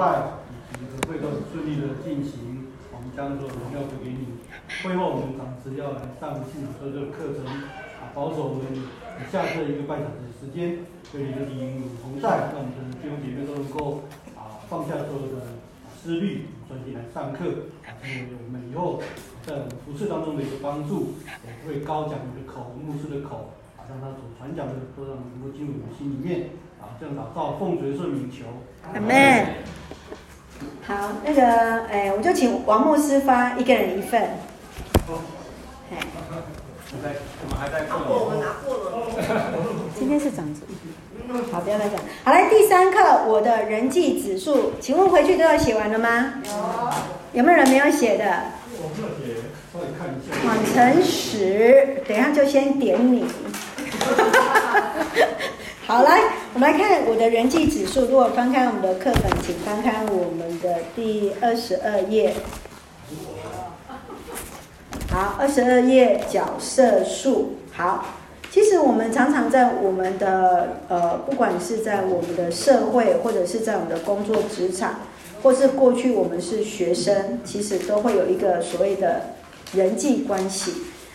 会以及的会都很顺利的进行。我们将所有荣耀归给你。会后我们长执要来上信仰所有的课程，啊，保守我们下课一个半小时的时间，对你的灵同在，让我们的弟兄姐妹都能够啊放下所有的思虑，专心来上课，啊，成为我们以后在我们服事当中的一个帮助，也会高讲你的口，牧师的口。啊让他所传讲的都让能够进入我们心里面啊，这样祷告，奉主耶稣名求。阿门。好，那个，哎，我就请王牧师发一个人一份。好。哎。还在？我们还在过。我们拿过了。今天是长子。好，不要再讲。好，来第三课，我的人际指数，请问回去都要写完了吗？有。有没有人没有写的？我没有写，稍微看一下。谎诚实，等一下就先点你。好，来，我们来看我的人际指数。如果翻开我们的课本，请翻开我们的第二十二页。好，二十二页角色数。好，其实我们常常在我们的呃，不管是在我们的社会，或者是在我们的工作职场，或是过去我们是学生，其实都会有一个所谓的人际关系。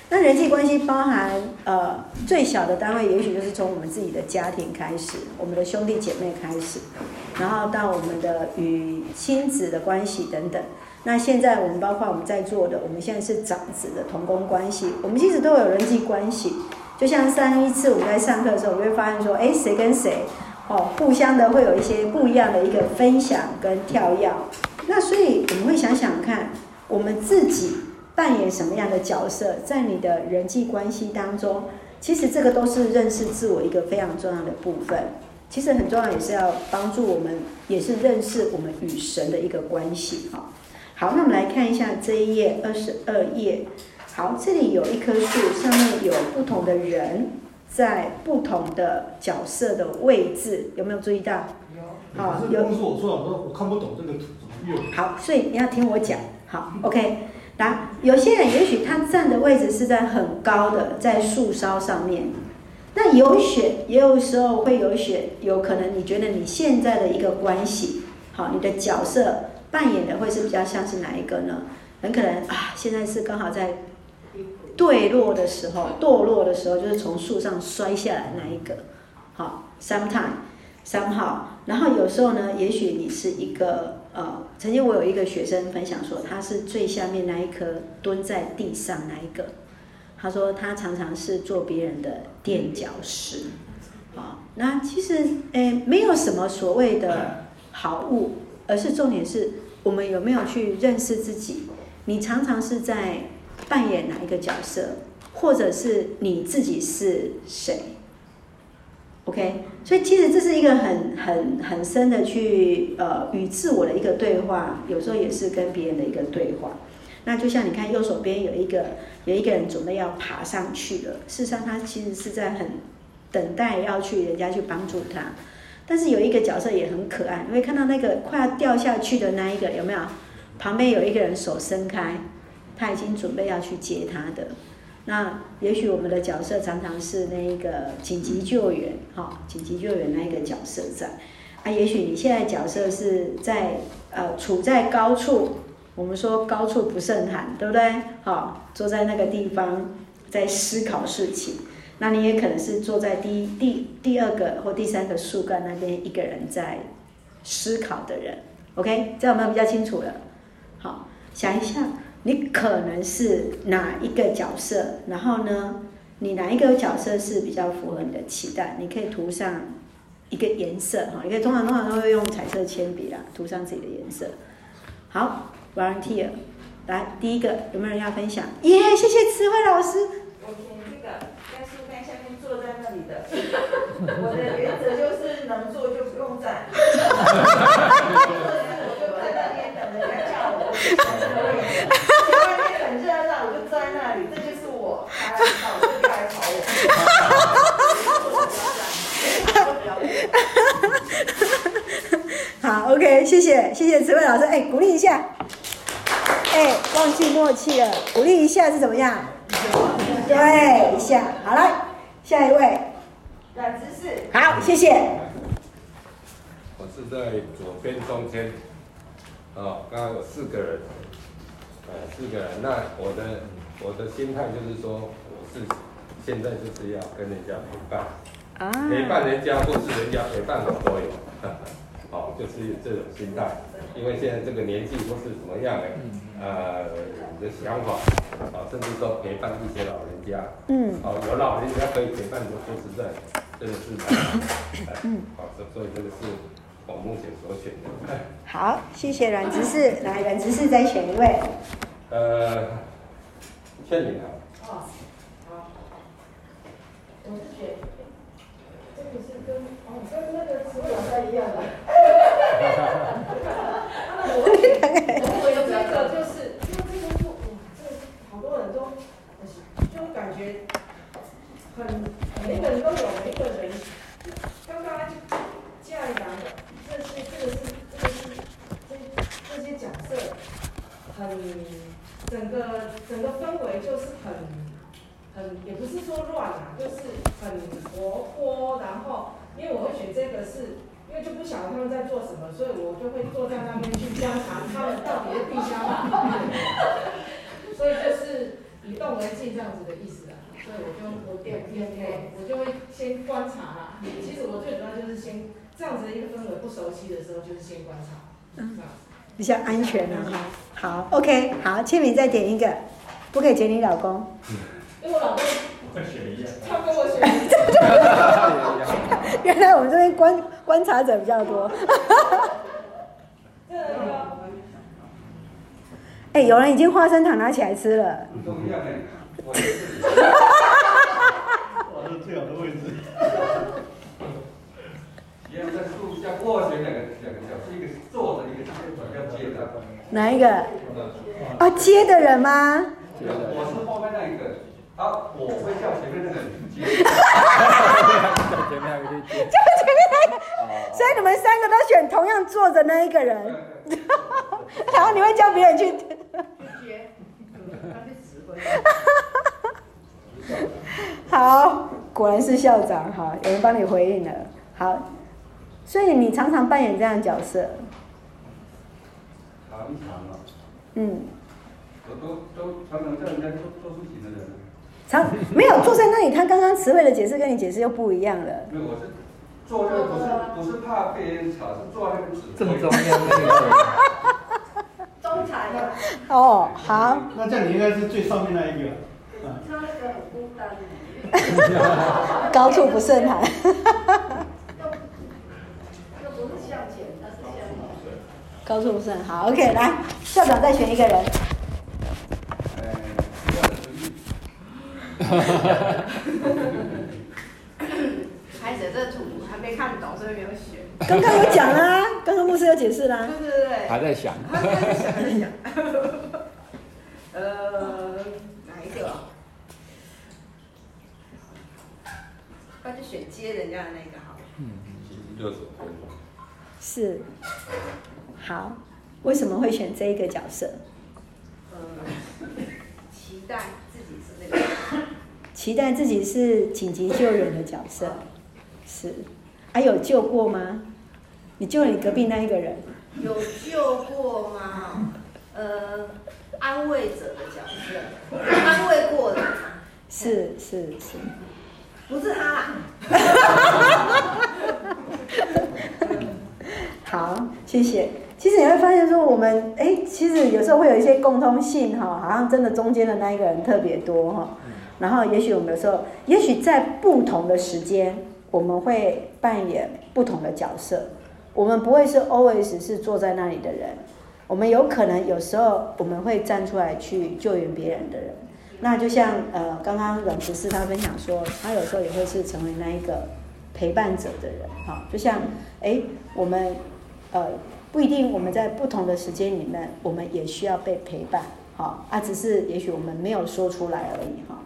那人际关系包含呃最小的单位，也许就是从我们自己的家庭开始，我们的兄弟姐妹开始，然后到我们的与亲子的关系等等。那现在我们包括我们在座的，我们现在是长子的同工关系，我们其实都有人际关系。就像上一次我们在上课的时候，我会发现说，哎，谁跟谁哦，互相的会有一些不一样的一个分享跟跳跃。那所以我们会想想看，我们自己。扮演什么样的角色，在你的人际关系当中，其实这个都是认识自我一个非常重要的部分。其实很重要，也是要帮助我们，也是认识我们与神的一个关系。哈，好，那我们来看一下这一页，二十二页。好，这里有一棵树，上面有不同的人在不同的角色的位置，有没有注意到？有。好，有。是我说的，我我看不懂这个图怎么用。好，所以你要听我讲。好，OK。来，有些人也许他站的位置是在很高的，在树梢上面。那有选，也有时候会有选，有可能你觉得你现在的一个关系，好，你的角色扮演的会是比较像是哪一个呢？很可能啊，现在是刚好在坠落的时候，堕落的时候，就是从树上摔下来那一个。好，sometime，somehow，然后有时候呢，也许你是一个。呃，曾经我有一个学生分享说，他是最下面那一颗蹲在地上那一个。他说他常常是做别人的垫脚石。啊，那其实诶，没有什么所谓的好恶，而是重点是我们有没有去认识自己。你常常是在扮演哪一个角色，或者是你自己是谁？OK，所以其实这是一个很很很深的去呃与自我的一个对话，有时候也是跟别人的一个对话。那就像你看右手边有一个有一个人准备要爬上去了，事实上他其实是在很等待要去人家去帮助他。但是有一个角色也很可爱，你会看到那个快要掉下去的那一个有没有？旁边有一个人手伸开，他已经准备要去接他的。那也许我们的角色常常是那一个紧急救援，哈，紧急救援那一个角色在，啊，也许你现在角色是在呃处在高处，我们说高处不胜寒，对不对？好，坐在那个地方在思考事情，那你也可能是坐在第一第第二个或第三个树干那边一个人在思考的人，OK，这样我们比较清楚了，好，想一下。你可能是哪一个角色？然后呢，你哪一个角色是比较符合你的期待？你可以涂上一个颜色哈，你可以通常通常都会用彩色铅笔啦，涂上自己的颜色。好，volunteer，来第一个，有没有人要分享？耶、谢谢慈慧老师。我填这个坐在那里的，我的原则就是能坐就不用站。我就在那边等人家叫我。好，OK，谢谢，谢谢慈慧老师，哎，鼓励一下，哎，忘记默契了，鼓励一下是怎么样？对，一下，好来，下一位，软知识，好，谢谢。我是在左边中间，哦，刚刚有四个人，呃，四个人。那我的我的心态就是说，我是现在就是要跟人家陪伴，啊、陪伴人家或是人家陪伴我都有，好、哦，就是这种心态。因为现在这个年纪或是怎么样的，呃，你的想法，啊、哦，甚至说陪伴一些老人家，嗯，哦，有老人家可以陪伴，就说实在，真的是蛮好，嗯，好，所以这个是。我目前所选的。好，谢谢阮执事。来，阮执事再选一位。呃，劝你啊。哦，好。我是选，这个是跟哦跟那个慈惠老三一样的。哈哈哈哈我我有这个就是，因为这个就哇，这个好多人都，就是就感觉很每个人都有每个人，刚刚就这样讲的。这些，这个是，这个是，这这些角色，很，整个整个氛围就是很，很，也不是说乱啊，就是很活泼。然后，因为我会选这个是，是因为就不晓得他们在做什么，所以我就会坐在那边去观察他们到底是地下哪。所以就是以动为静这样子的意思啊。所以我就我点点点，我就会先观察啦。其实我最主要就是先。这样子的一个氛围，不熟悉的时候就是先观察，嗯，比较安全啊。好，OK，好，倩敏再点一个，不可以点你老公。因为我老公会选一样，他跟我选一样。原来我们这边观观察者比较多。这个，哎，有人已经花生糖拿起来吃了。我是最好的位置。在树下，或选两个两个角色，一个坐着，一个是要接的。哪一个？啊，接的人吗？我是后面那一个，啊，我会叫前面那个人接。叫前面那个接。叫前面那个。所以你们三个都选同样坐着那一个人。然后你会叫别人去。接。好，果然是校长哈，有人帮你回应了，好。所以你常常扮演这样的角色。常常啊。嗯。我都都常常叫人家做做事情的人。常没有坐在那里，他刚刚词汇的解释跟你解释又不一样了。没有，我是坐这个不是不是怕被人查，是坐在那个正中央那个。中裁的。哦，好。那这样你应该是最上面那一个。他那个很孤单。高处不胜寒。高处不胜寒，好，OK，来，校长再选一个人。哈哈哈开始这图还没看懂，所以没有选。刚刚有讲啦，刚刚牧师有解释啦。对对对。还在想。还在想，还在想。呃，哪一个？那就选接人家的那个好。嗯，热手。是。好，为什么会选这一个角色？呃，期待。期待自己是紧急救援的角色，是。还、啊、有救过吗？你救了你隔壁那一个人？有救过吗？呃，安慰者的角色，安慰过的。是是是。不是他啦。好，谢谢。其实你会发现说，我们哎，其实有时候会有一些共通性哈，好像真的中间的那一个人特别多哈。然后也许我们有时候，也许在不同的时间，我们会扮演不同的角色。我们不会是 always 是坐在那里的人，我们有可能有时候我们会站出来去救援别人的人。那就像呃，刚刚阮执事他分享说，他有时候也会是成为那一个陪伴者的人哈。就像哎，我们呃。不一定，我们在不同的时间里面，我们也需要被陪伴，好啊，只是也许我们没有说出来而已，哈。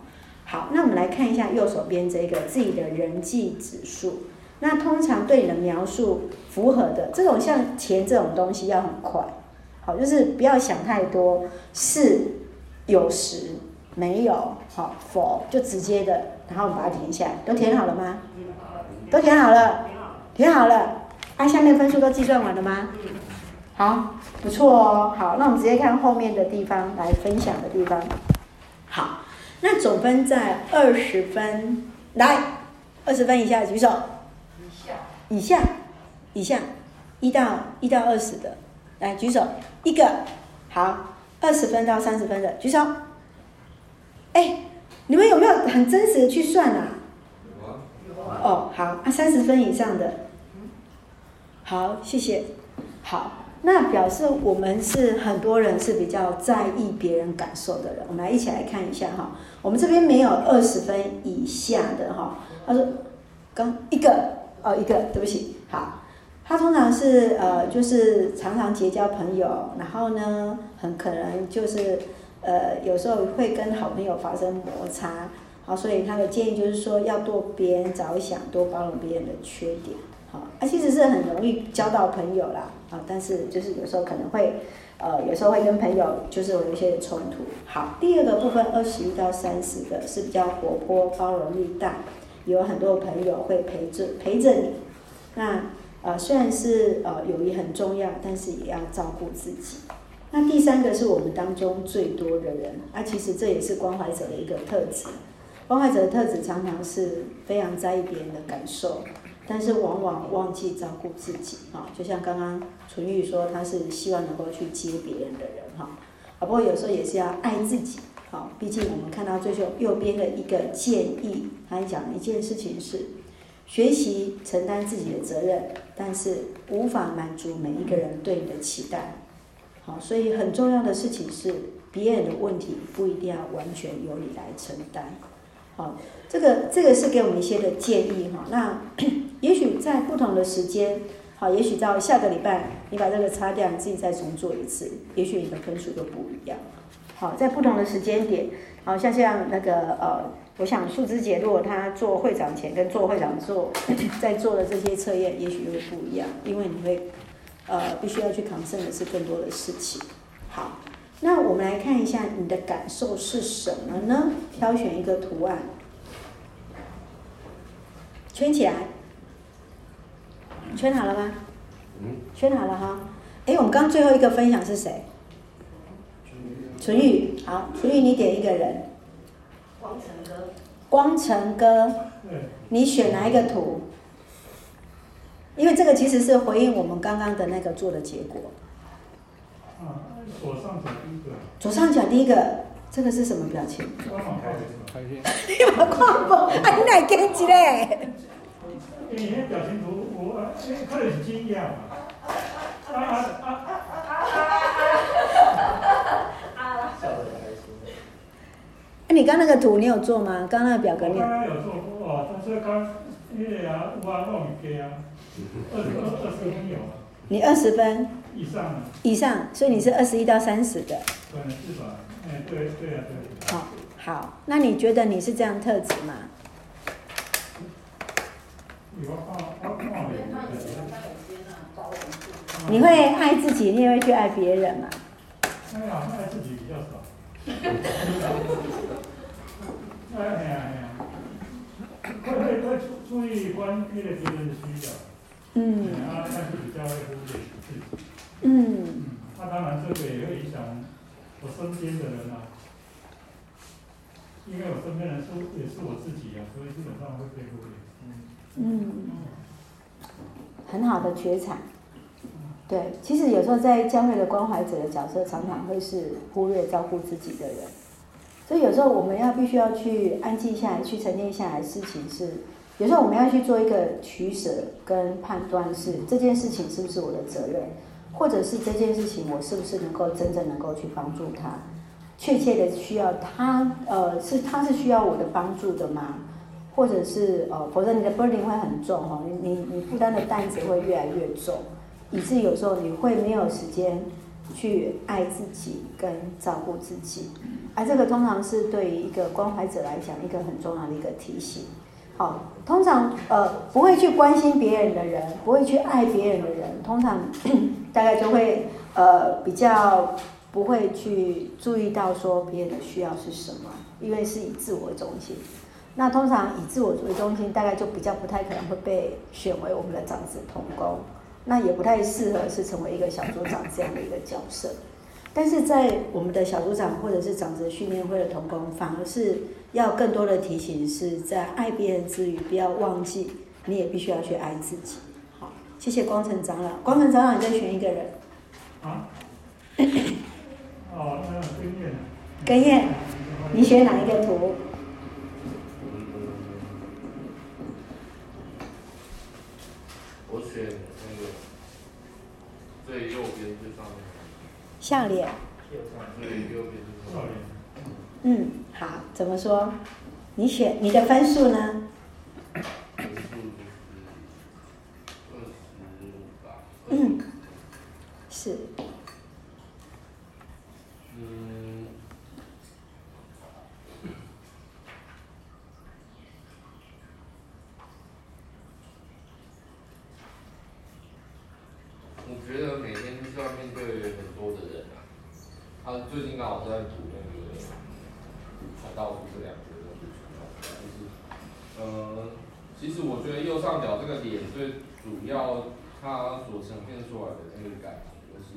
好，那我们来看一下右手边这个自己的人际指数。那通常对你的描述符合的这种，像钱这种东西要很快，好，就是不要想太多，是有时没有，好否就直接的，然后我们把它填下来，都填好了吗？都填好了，填好了。啊，下面分数都计算完了吗？好，不错哦。好，那我们直接看后面的地方来分享的地方。好，那总分在二十分，来，二十分以下举手。以下。以下，以下，一到一到二十的，来举手，一个。好，二十分到三十分的举手。哎，你们有没有很真实的去算啊？有啊。有啊。哦，好，啊，三十分以上的。好，谢谢。好。那表示我们是很多人是比较在意别人感受的人。我们来一起来看一下哈，我们这边没有二十分以下的哈。他说，刚一个哦，一个，对不起，好。他通常是呃，就是常常结交朋友，然后呢，很可能就是呃，有时候会跟好朋友发生摩擦。好，所以他的建议就是说，要多别人着想，多包容别人的缺点。好，啊，其实是很容易交到朋友啦。啊，但是就是有时候可能会，呃，有时候会跟朋友就是有一些冲突。好，第二个部分二十一到三十的是比较活泼、包容力大，有很多朋友会陪着陪着你。那呃，虽然是呃友谊很重要，但是也要照顾自己。那第三个是我们当中最多的人，啊，其实这也是关怀者的一个特质。关怀者的特质常常是非常在意别人的感受。但是往往忘记照顾自己啊，就像刚刚纯玉说，他是希望能够去接别人的人哈，啊，不过有时候也是要爱自己，好，毕竟我们看到最右右边的一个建议，他讲一件事情是，学习承担自己的责任，但是无法满足每一个人对你的期待，好，所以很重要的事情是，别人的问题不一定要完全由你来承担，好，这个这个是给我们一些的建议哈，那。也许在不同的时间，好，也许到下个礼拜，你把这个擦掉，你自己再重做一次，也许你的分数都不一样。好，在不同的时间点，好像像那个呃，我想树枝姐如果她做会长前跟做会长做 在做的这些测验，也许又会不一样，因为你会呃必须要去扛胜的是更多的事情。好，那我们来看一下你的感受是什么呢？挑选一个图案，圈起来。圈好了吗？嗯，圈好了哈。哎，我们刚最后一个分享是谁？纯玉，好，纯玉，你点一个人。光成哥。光成哥。你选哪一个图？因为这个其实是回应我们刚刚的那个做的结果。啊，左上角第一个。左上角第一个，这个是什么表情？开心。你把看不？啊，你来跟起来。你那表情图，我哎，看了很惊讶嘛。啊啊啊啊啊啊！笑得很开心。哎，你刚那个图你有做吗？刚那个表格你。刚刚有做过，但是刚那个啊，我啊，我没给啊。二十二二十分有啊。你二十分。以上。以上，所以你是二十一到三十的。可能是吧？哎，对对啊对。好，好，那你觉得你是这样特质吗？你会爱自己，你也会去爱别人嘛？哎呀，爱自己比较少。哎呀哎呀，会会会注注意关注别人的需要。嗯。啊，但是比较会忽略自己。嗯。那当然，这个也会影响我身边的人啊。因为我身边人是也是我自己啊，所以基本上会被忽略。嗯，很好的觉察。对，其实有时候在教会的关怀者的角色，常常会是忽略照顾自己的人。所以有时候我们要必须要去安静下来，去沉淀下来。事情是，有时候我们要去做一个取舍跟判断，是这件事情是不是我的责任，或者是这件事情我是不是能够真正能够去帮助他，确切的需要他，呃，是他是需要我的帮助的吗？或者是呃，否则你的 burden 会很重哈，你你负担的担子会越来越重，以致有时候你会没有时间去爱自己跟照顾自己，而这个通常是对于一个关怀者来讲一个很重要的一个提醒。好，通常呃不会去关心别人的人，不会去爱别人的人，通常 大概就会呃比较不会去注意到说别人的需要是什么，因为是以自我为中心。那通常以自我为中心，大概就比较不太可能会被选为我们的长子同工。那也不太适合是成为一个小组长这样的一个角色。但是在我们的小组长或者是长职训练会的同工，反而是要更多的提醒，是在爱别人之余，不要忘记你也必须要去爱自己。好，谢谢光成长老。光成长老，你再选一个人。啊？哦，那根谚。根燕，你选哪一个图？我选那个最右边最上面。笑脸。嗯，好，怎么说？你选你的分数呢？嗯，是。嗯。我觉得每天就是要面对很多的人啊。他最近刚好在读那个传道书这两节的东西，就是，呃，其实我觉得右上角这个脸最主要，它所呈现出来的那个感情，就是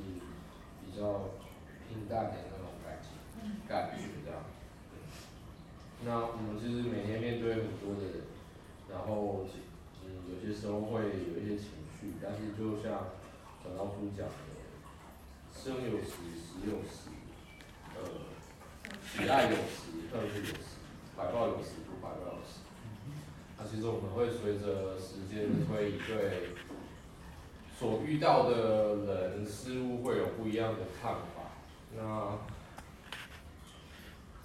比较平淡的那种感情感觉这样。那我们其实每天面对很多的人，然后嗯，有些时候会有一些情绪，但是就像。传道书讲的，生有时，死有时，呃，喜爱有时，恨恶有时，怀抱有时，不怀抱有时。那其实我们会随着时间的推移，对所遇到的人事物会有不一样的看法。那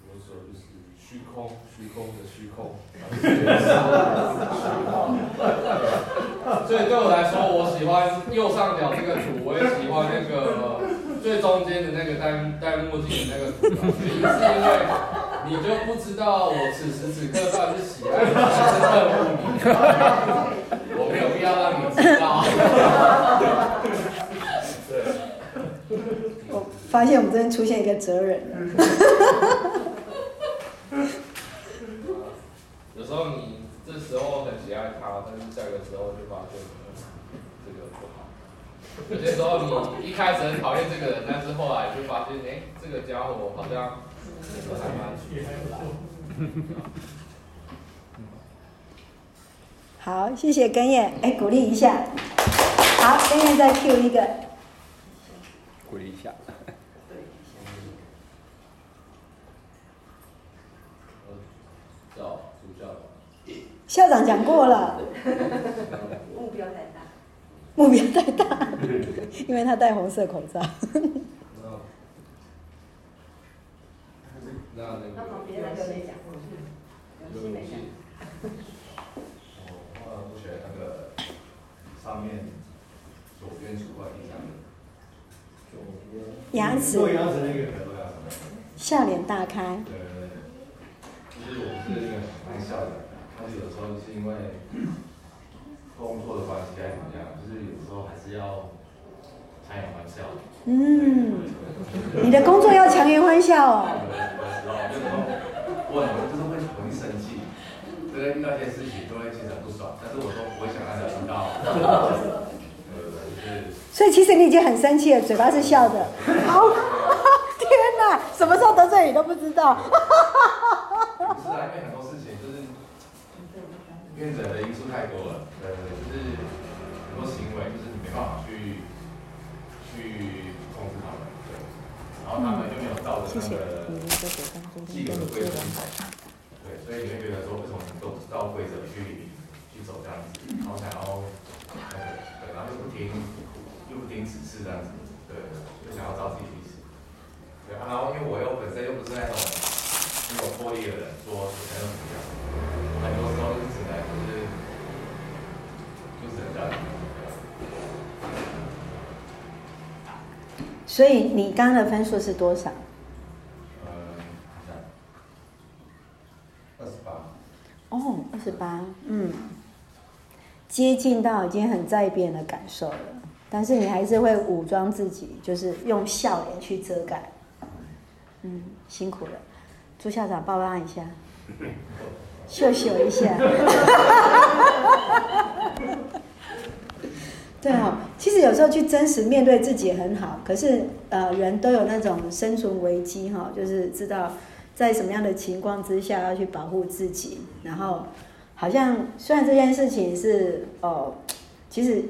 怎么说就是。虚空，虚空的虚空，所以对我来说，我喜欢右上角这个图，我也喜欢那个最中间的那个戴戴墨镜的那个图。原因是因为你就不知道我此时此刻到底是喜爱你还是恨恶你，我没有必要让你知道。我发现我们这边出现一个哲人。有时候你这时候很喜爱他，但是下个时候就发现这个不好。有些时候你一开始很讨厌这个人，但是后来就发现，哎，这个家伙好像还蛮好，谢谢根谚，哎，鼓励一下。好，根谚再 Q 一个。鼓励一下。校长讲过了，目标太大，目标太大，因为他戴红色口罩。那那个，别人都没讲过，有戏没讲。我我选那个上面左边除外第三个，牙齿，牙齿那个，笑脸大开。对对对，其实我是那个蛮笑的。但是有时候是因为工作的关系还是怎么样，就是有时候还是要强颜欢笑。嗯，你的工作要强颜欢笑哦。有时候我很就是会容易生气，这个遇到一件事情都会其实很不爽，但是我都不会想让他知道。所以其实你已经很生气了，嘴巴是笑的。好，天哪，什么时候得罪你都不知道。不是啊，因为很多事情就是。面诊的因素太多了，呃，就是很多行为，就是你没办法去去控制他们，对，然后他们又没有照着那个既有的规则。去走，对，所以你会觉得说，为什么都不照规则去去走这样子，然后想要那个，对，然后又不听又不听指示这样子，对，就想要照自己的意思，对，然后因为我又本身又不是那种很有魄力的人，说什么都不一样，很多时候就是。所以你刚刚的分数是多少？呃，二十八。哦，二十八，嗯，接近到已经很在变的感受了，但是你还是会武装自己，就是用笑脸去遮盖。嗯，辛苦了，朱校长抱抱一下，秀秀一下。对哈、哦，其实有时候去真实面对自己很好，可是呃，人都有那种生存危机哈、就是知道在什么样的情况之下要去保护自己，然后好像虽然这件事情是哦、其实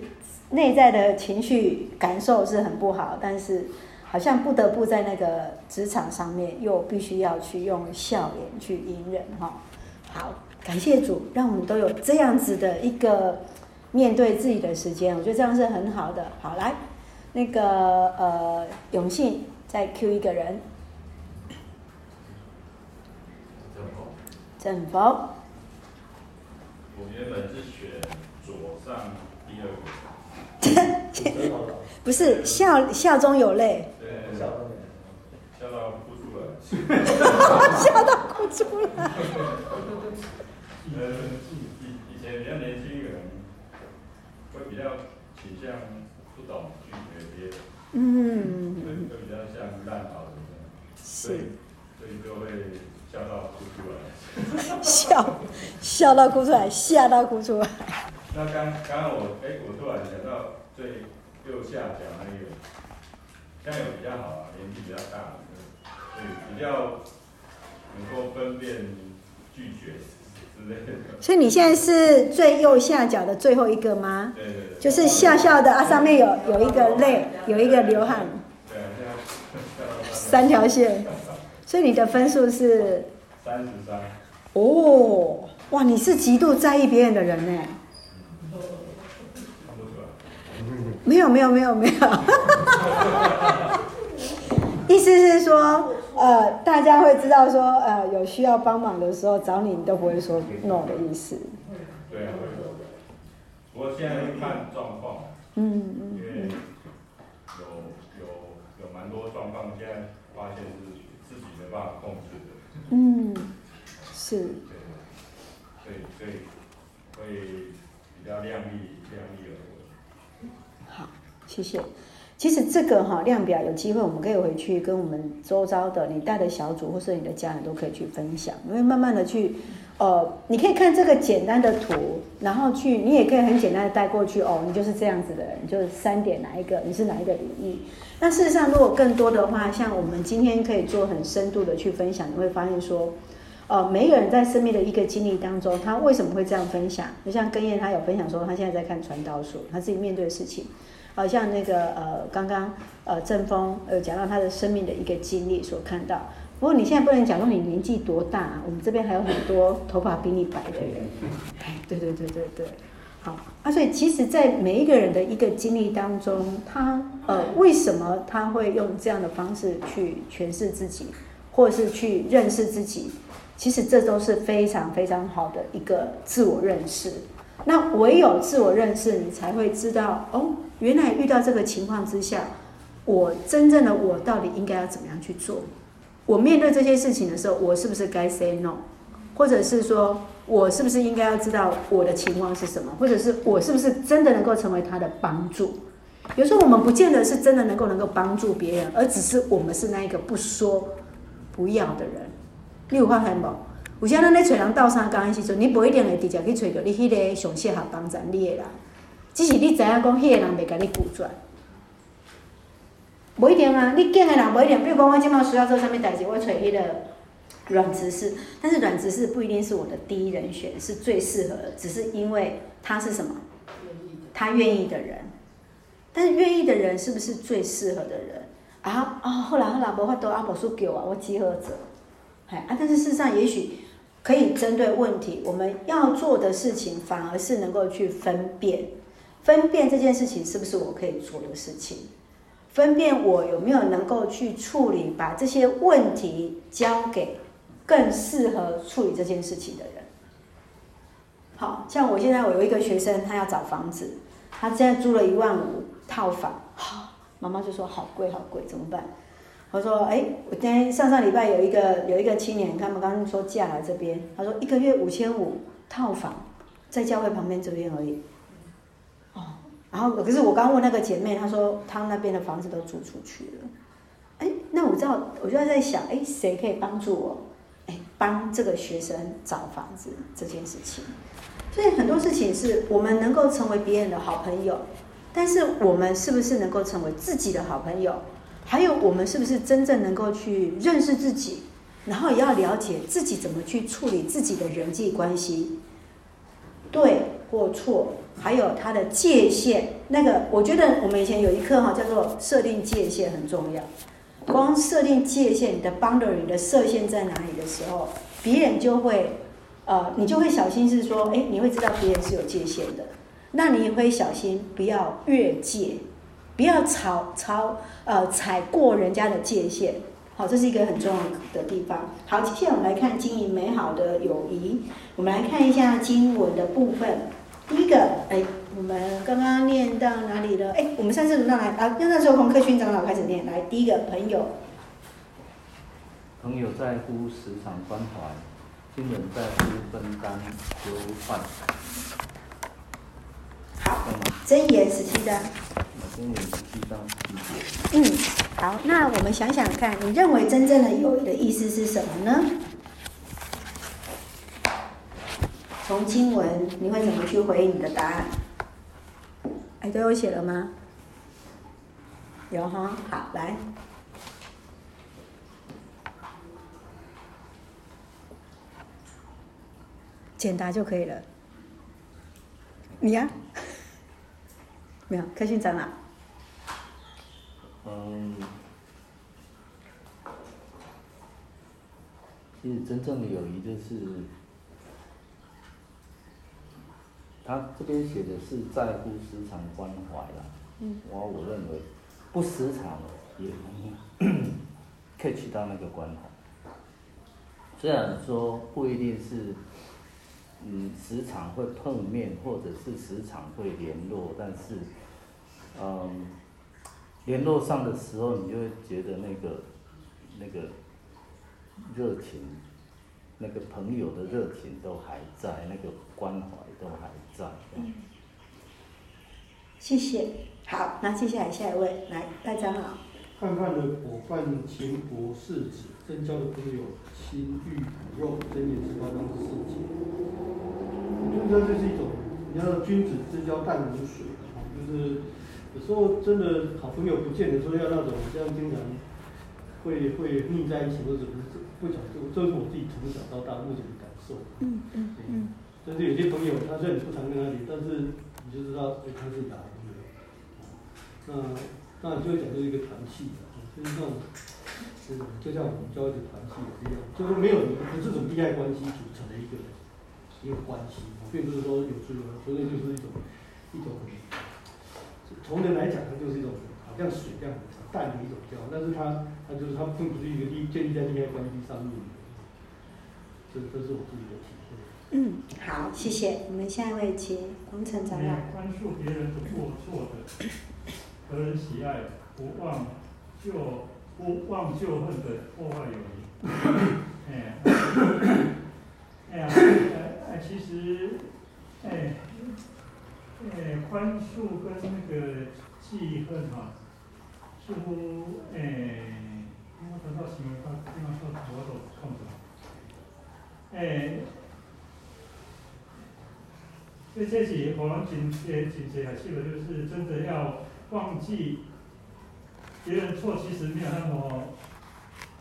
内在的情绪感受是很不好，但是好像不得不在那个职场上面又必须要去用笑脸去隐忍哈、好，感谢主，让我们都有这样子的一个。面对自己的时间，我觉得这样是很好的。好，来，那个呃，永信再 Q 一个人，正否？我原本是选左上第二个。不是笑笑中有泪。对，笑笑到哭出来。笑到哭出来。呃，以以前比较年轻。比较倾向不懂拒绝别人，嗯，会比较像烂桃子这样，所以所以就会笑到哭出来，笑笑到哭出来，吓到哭出来。那刚刚刚我哎，我突然想到最右下角那个，这样有比较好啊，年纪比较大的，所以比较能够分辨拒绝。所以你现在是最右下角的最后一个吗？对对对。就是笑笑的啊，上面有有一个泪，有一个流汗。对，三条线。所以你的分数是？三十三。哦，哇，你是极度在意别人的人呢。没有没有没有没有。意思是说。呃，大家会知道说，呃，有需要帮忙的时候找你，你都不会说 no 的意思。对啊，不过现在看状况。嗯嗯。因为有有有蛮多状况，现在发现是自己没办法控制的。嗯，是。对，所以所以会比较量力量力而为。好，谢谢。其实这个哈量表有机会，我们可以回去跟我们周遭的你带的小组或是你的家人都可以去分享，因为慢慢的去，呃，你可以看这个简单的图，然后去你也可以很简单的带过去哦，你就是这样子的人，就是三点哪一个，你是哪一个领域。那事实上，如果更多的话，像我们今天可以做很深度的去分享，你会发现说，呃，每一个人在生命的一个经历当中，他为什么会这样分享？就像根燕他有分享说，他现在在看传道书，他自己面对的事情。好像那个呃，刚刚呃，正峰呃讲到他的生命的一个经历所看到。不过你现在不能讲说你年纪多大啊，我们这边还有很多头发比你白的人。哎，对对对对对，好啊。所以其实，在每一个人的一个经历当中，他呃为什么他会用这样的方式去诠释自己，或者是去认识自己？其实这都是非常非常好的一个自我认识。那唯有自我认识，你才会知道哦。原来遇到这个情况之下，我真正的我到底应该要怎么样去做？我面对这些事情的时候，我是不是该 say no？或者是说我是不是应该要知道我的情况是什么？或者是我是不是真的能够成为他的帮助？有时候我们不见得是真的能够能够帮助别人，而只是我们是那一个不说不要的人。你有发现没？有些人在找人倒三缸的时候，你不一定会直接去找到你迄个上适合帮助你的人。只是你知影讲，迄个人袂甲你拒绝，无一定啊。你见的人无一定，比如讲我今麦需要做啥物代志，我找迄个阮执事，但是阮执事不一定是我的第一人选，是最适合的，只是因为他是什么？他愿意的人。但是愿意的人是不是最适合的人？啊啊，后来后来无法度，阿婆说给我，我集合者。哎啊，但是事实上，也许可以针对问题，我们要做的事情，反而是能够去分辨。分辨这件事情是不是我可以做的事情，分辨我有没有能够去处理，把这些问题交给更适合处理这件事情的人。好，像我现在我有一个学生，他要找房子，他现在租了一万五套房，好，妈妈就说好贵好贵，怎么办？我说，哎，我今天上上礼拜有一个有一个青年，他们刚刚说嫁来这边，他说一个月五千五套房，在教会旁边这边而已。然后，可是我刚问那个姐妹，她说她那边的房子都租出去了。哎，那我知道，我就在想，哎，谁可以帮助我？哎，帮这个学生找房子这件事情。所以很多事情是我们能够成为别人的好朋友，但是我们是不是能够成为自己的好朋友？还有我们是不是真正能够去认识自己，然后也要了解自己怎么去处理自己的人际关系，对或错，还有它的界限。那个我觉得我们以前有一课哈，叫做设定界限很重要。光设定界限，你的 boundary，的射线在哪里的时候，别人就会，呃，你就会小心是说，哎，你会知道别人是有界限的，那你也会小心不要越界，不要超超呃踩过人家的界限。好，这是一个很重要的地方。好，接下来我们来看经营美好的友谊。我们来看一下经文的部分。第一个，哎。我们刚刚念到哪里了？哎，我们上次轮到来啊，那时候从克勋长老开始念。来，第一个朋友，朋友在乎时常关怀，亲人在乎分担忧患。好，真言十七章。真言十七章。嗯，好，那我们想想看，你认为真正的友谊的意思是什么呢？从经文，你会怎么去回应你的答案？哎，都有写了吗？有哈，好，来，简答就可以了。你呀、啊？没有，科训长了。嗯，其实真正的友谊就是。他这边写的是在乎时常关怀啦，嗯，我我认为不时常也能 catch 到那个关怀。虽然说不一定是，嗯，时常会碰面或者是时常会联络，但是，嗯，联络上的时候，你就会觉得那个那个热情，那个朋友的热情都还在，那个关怀都还在。嗯，谢谢。好，那接下来下一位来大长老。泛泛的伙伴情薄事子，真交的朋友心欲骨肉，真言十八章十四节。我觉得这是一种，你要君子之交淡如水啊，就是有时候真的好朋友不见得说要那种这样经常会会腻在一起，或者不是不讲究，这是我自己从小到大目前的感受。嗯嗯嗯。但是有些朋友，他虽然不常跟他联，但是你就知道，哎，他是打的好朋友。那那就会讲究一个团契，就是那种就，是就像我们教一个团契一样，就是没有不这种利害关系组成的一个一个关系，并不是说有这个，所以就是一种一种，从人来讲，它就是一种好像水这样淡的一种交，但是它它就是它并不是一个利建立在利害关系上面的，这这是我自己的体会。嗯，好，谢谢。我们下一位请黄成长老。宽恕别人的过错的，得人喜爱，不忘旧不忘旧恨的破坏友谊。哎，哎呀，哎，其实，哎，哎，宽恕跟那个记恨哈，似乎哎，我等到什么他地方说我都看不到。哎。这些是我们今天今天还记得，就是真的要忘记别人错，其实没有那么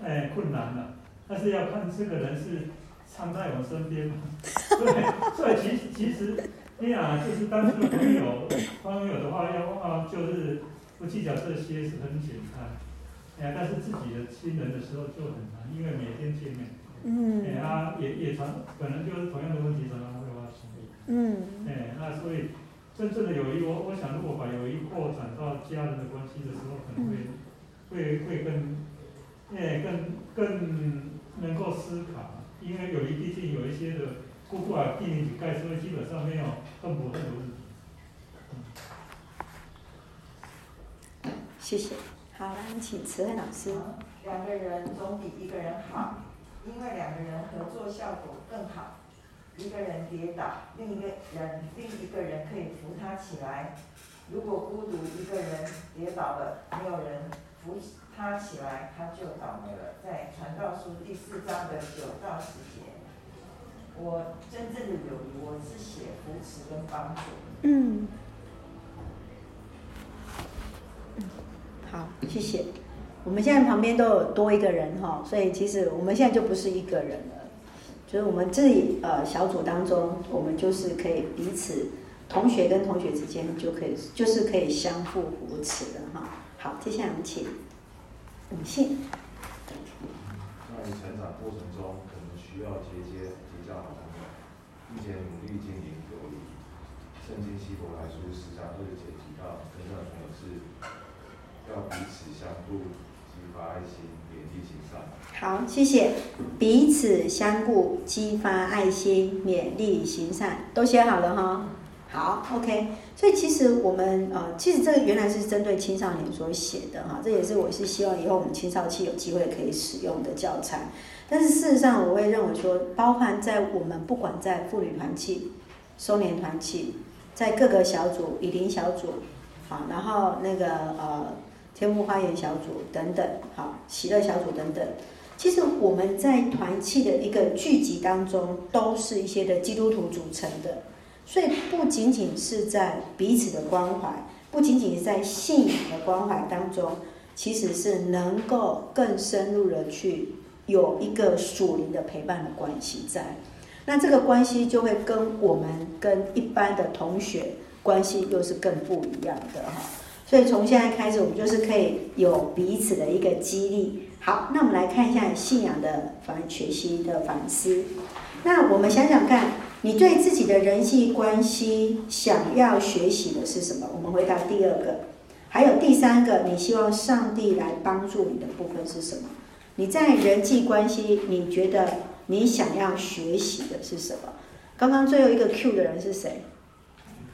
哎困难了。但是要看这个人是藏在我身边嘛。对，所以其实其实哎呀，就是当这个朋友朋友的话，要啊就是不计较这些是很简单。哎呀，但是自己的亲人的时候就很难，因为每天见面。嗯。哎呀，也也常可能就是同样的问题常常会发生。嗯，哎，那所以真正的友谊，我我想，如果把友谊扩展到家人的关系的时候，可能会、嗯、会会更，哎，更更能够思考，因为友谊毕竟有一些的，姑姑啊，弟弟盖，所以基本上没有更不会有问题。谢谢。好，来，请慈惠老师。两个人总比一个人好，因为两个人合作效果更好。一个人跌倒，另一个人另一个人可以扶他起来。如果孤独一个人跌倒了，没有人扶他起来，他就倒霉了。在传道书第四章的九到十节，我真正的友谊，我是写扶持跟帮助。嗯。好，谢谢。我们现在旁边都有多一个人哈，所以其实我们现在就不是一个人了。就是我们自己呃小组当中，我们就是可以彼此同学跟同学之间就可以就是可以相互扶持的哈。好，接下来我们请五信。在成长过程中，可能需要结接结交好朋友，并且努力经营友谊。圣经希伯来书十章二十节提到，真正的朋友是要彼此相互，激发爱心，勉励行善。好，谢谢。彼此相顾，激发爱心，勉励行善，都写好了哈。好，OK。所以其实我们呃，其实这个原来是针对青少年所写的哈，这也是我是希望以后我们青少期有机会可以使用的教材。但是事实上，我会认为说，包含在我们不管在妇女团契、收年团契，在各个小组、以灵小组，好，然后那个呃天赋花园小组等等，好，喜乐小组等等，其实我们在团契的一个聚集当中，都是一些的基督徒组成的。所以不仅仅是在彼此的关怀，不仅仅是在信仰的关怀当中，其实是能够更深入的去有一个属灵的陪伴的关系在。那这个关系就会跟我们跟一般的同学关系又是更不一样的哈。所以从现在开始，我们就是可以有彼此的一个激励。好，那我们来看一下信仰的反学习的反思。那我们想想看。你对自己的人际关系想要学习的是什么？我们回答第二个，还有第三个，你希望上帝来帮助你的部分是什么？你在人际关系，你觉得你想要学习的是什么？刚刚最后一个 Q 的人是谁？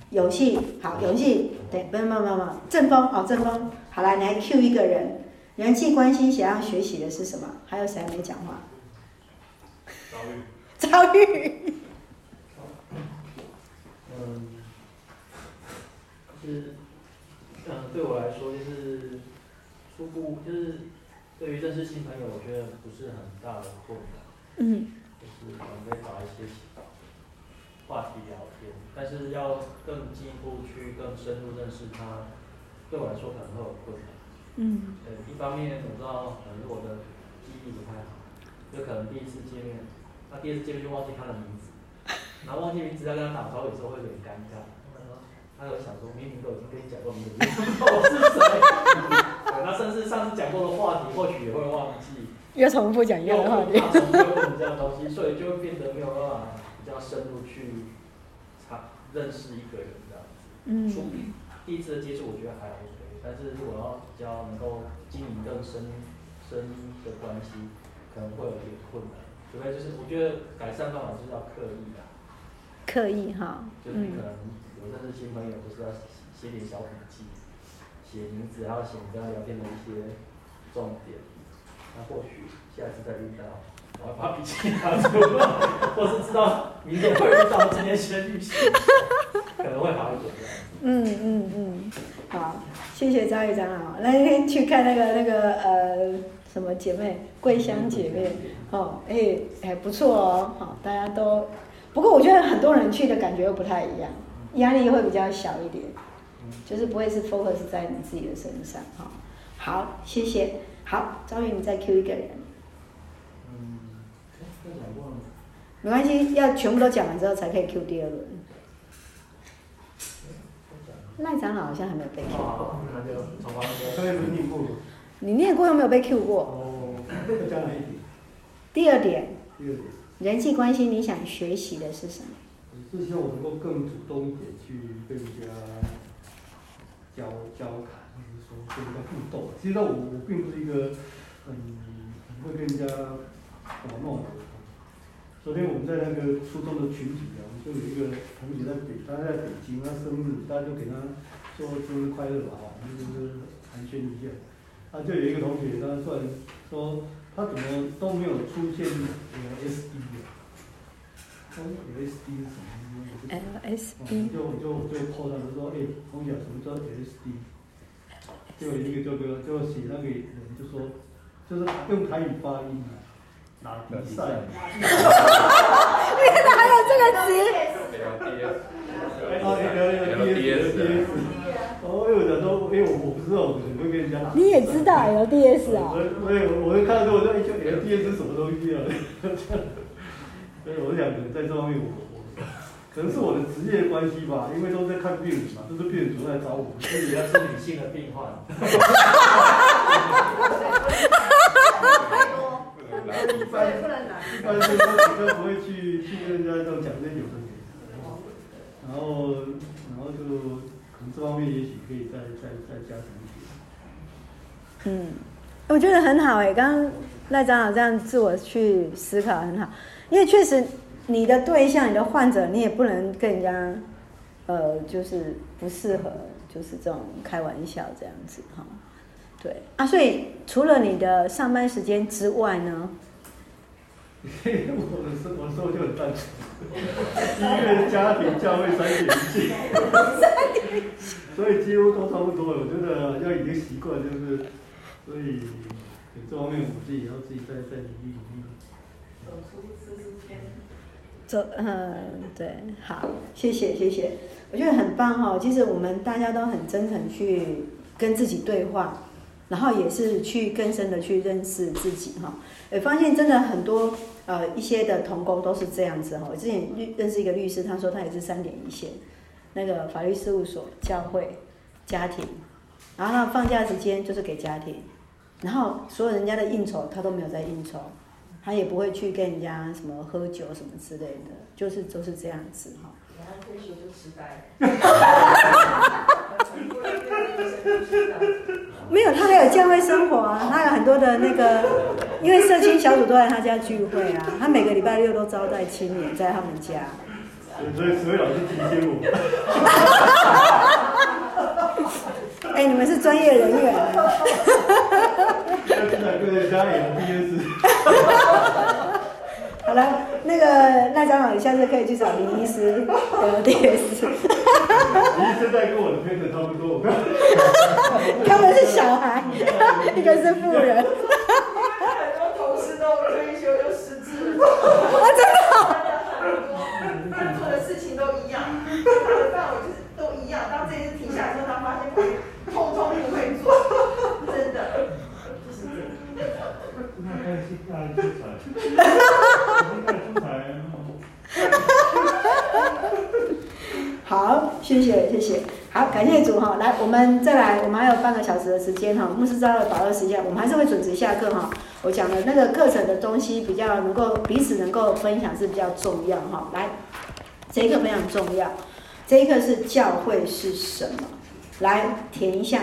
勇气，好，勇气，对，不不不不，正风，好，正风，好来，你来 Q 一个人，人际关系想要学习的是什么？还有谁没讲话？遭遇，遭遇。是，嗯，对我来说就是初步，就是对于认识新朋友，我觉得不是很大的困难。嗯。就是可能会找一些话题聊天，但是要更进一步去更深入认识他，对我来说可能会有困难。嗯。对，一方面我知道可能我的记忆不太好，就可能第一次见面，那第一次见面就忘记他的名字，然后忘记名字要跟他打招呼的时候会有点尴尬。他有想说，明明都已经跟你讲过名字，我是谁？那甚至上次讲过的话题，或许也会忘记。又重复讲一样的话题。又重复问这样东西，所以就会变得没有办法比较深入去查认识一个人这样子。嗯。初第一次的接触，我觉得还 OK，但是如果要比较能够经营更深深的关系，可能会有点困难。除非就是我觉得改善方法就是要刻意的。刻意哈。就是可能。有认识新朋友，就是要写点小笔记，写名字，然后写跟他聊天的一些重点。那或许下次再遇到，我要把笔记拿出来，或是知道明天会遇到，今天先预习，可能会好一点。嗯嗯嗯，好，谢谢张玉长老，来去看那个那个呃什么姐妹，桂香姐妹，哦，哎、还不错哦，好，大家都，不过我觉得很多人去的感觉又不太一样。压力会比较小一点，就是不会是 focus 在你自己的身上哈。好，谢谢。好，张宇，你再 Q 一个人。嗯，没关系，要全部都讲完之后才可以 Q 第二轮。赖长老好像还没有被 Q 过。你念过又没有被 Q 过？哦，第二点。第二点。人际关系，你想学习的是什么？是希望我能够更主动一点去跟人家交交谈，或者说跟人家互动。其实我我并不是一个很很会跟人家玩闹的。昨天我们在那个初中的群体啊，我们就有一个同学在北，他在北京，他生日，大家就给他说生日快乐吧，哈，就是寒暄一下。啊就有一个同学，他突然说他怎么都没有出现呃 S D 啊，S D 是什么？LSD，就就就破他们说，哎，从小什么叫 LSD？就有一个这个就写那个人就说，就是用台语发音啊，拉比赛。原来还有这个词。哦，有有有有有有。哦，我讲说，因为我我不知道我可能会跟人家打。你也知道 LDS 啊？所以所以我我看到之后我就哎，就 LDS 是什么东西啊？所以我想，可能在这方面我我可能是我的职业关系吧，因为都在看病人嘛，都是病人主来找我，所以要是女性的病患。一般一般是说不会去去跟人家这种讲这些有的，然后然后就可能这方面也许可以再再再加强一些。嗯，我觉得很好哎，刚刚赖长老这样自我去思考很好，因为确实你的对象、你的患者，你也不能跟人家呃，就是不适合，就是这种开玩笑这样子哈。对啊，所以除了你的上班时间之外呢？我的生活生活就很单纯，医院、家庭、教会三点一线，三点一所以几乎都差不多了。我觉得要已经习惯，就是所以这方面我自己也要自己再再努力努力。走出舒适圈。走，嗯，对，好，谢谢谢谢，我觉得很棒哈。其实我们大家都很真诚去跟自己对话。然后也是去更深的去认识自己哈，也发现真的很多呃一些的同工都是这样子哈。我之前律认识一个律师，他说他也是三点一线，那个法律事务所、教会、家庭，然后呢放假时间就是给家庭，然后所有人家的应酬他都没有在应酬，他也不会去跟人家什么喝酒什么之类的，就是都是这样子哈。然后退休就痴呆。没有，他还有教会生活啊，他有很多的那个，因为社区小组都在他家聚会啊，他每个礼拜六都招待青年在他们家。所以，所以老师提醒我。哎，你们是专业人员。好了，那个赖长老，你下次可以去找林医师聊电视。林医师在跟我的片子差不多。他们是小孩，一个是富人。很多同事都退休又失智。啊，真的。他做的事情都一样，他的范围就是都一样。当这件事停下来之后，他发现通通不会做，真的。好，谢谢谢谢，好，感谢主哈，来，我们再来，我们还有半个小时的时间哈，牧师知道了把握时间，我们还是会准时下课哈。我讲的那个课程的东西比较能够彼此能够分享是比较重要哈。来，这一课非常重要，这一课是教会是什么？来填一下，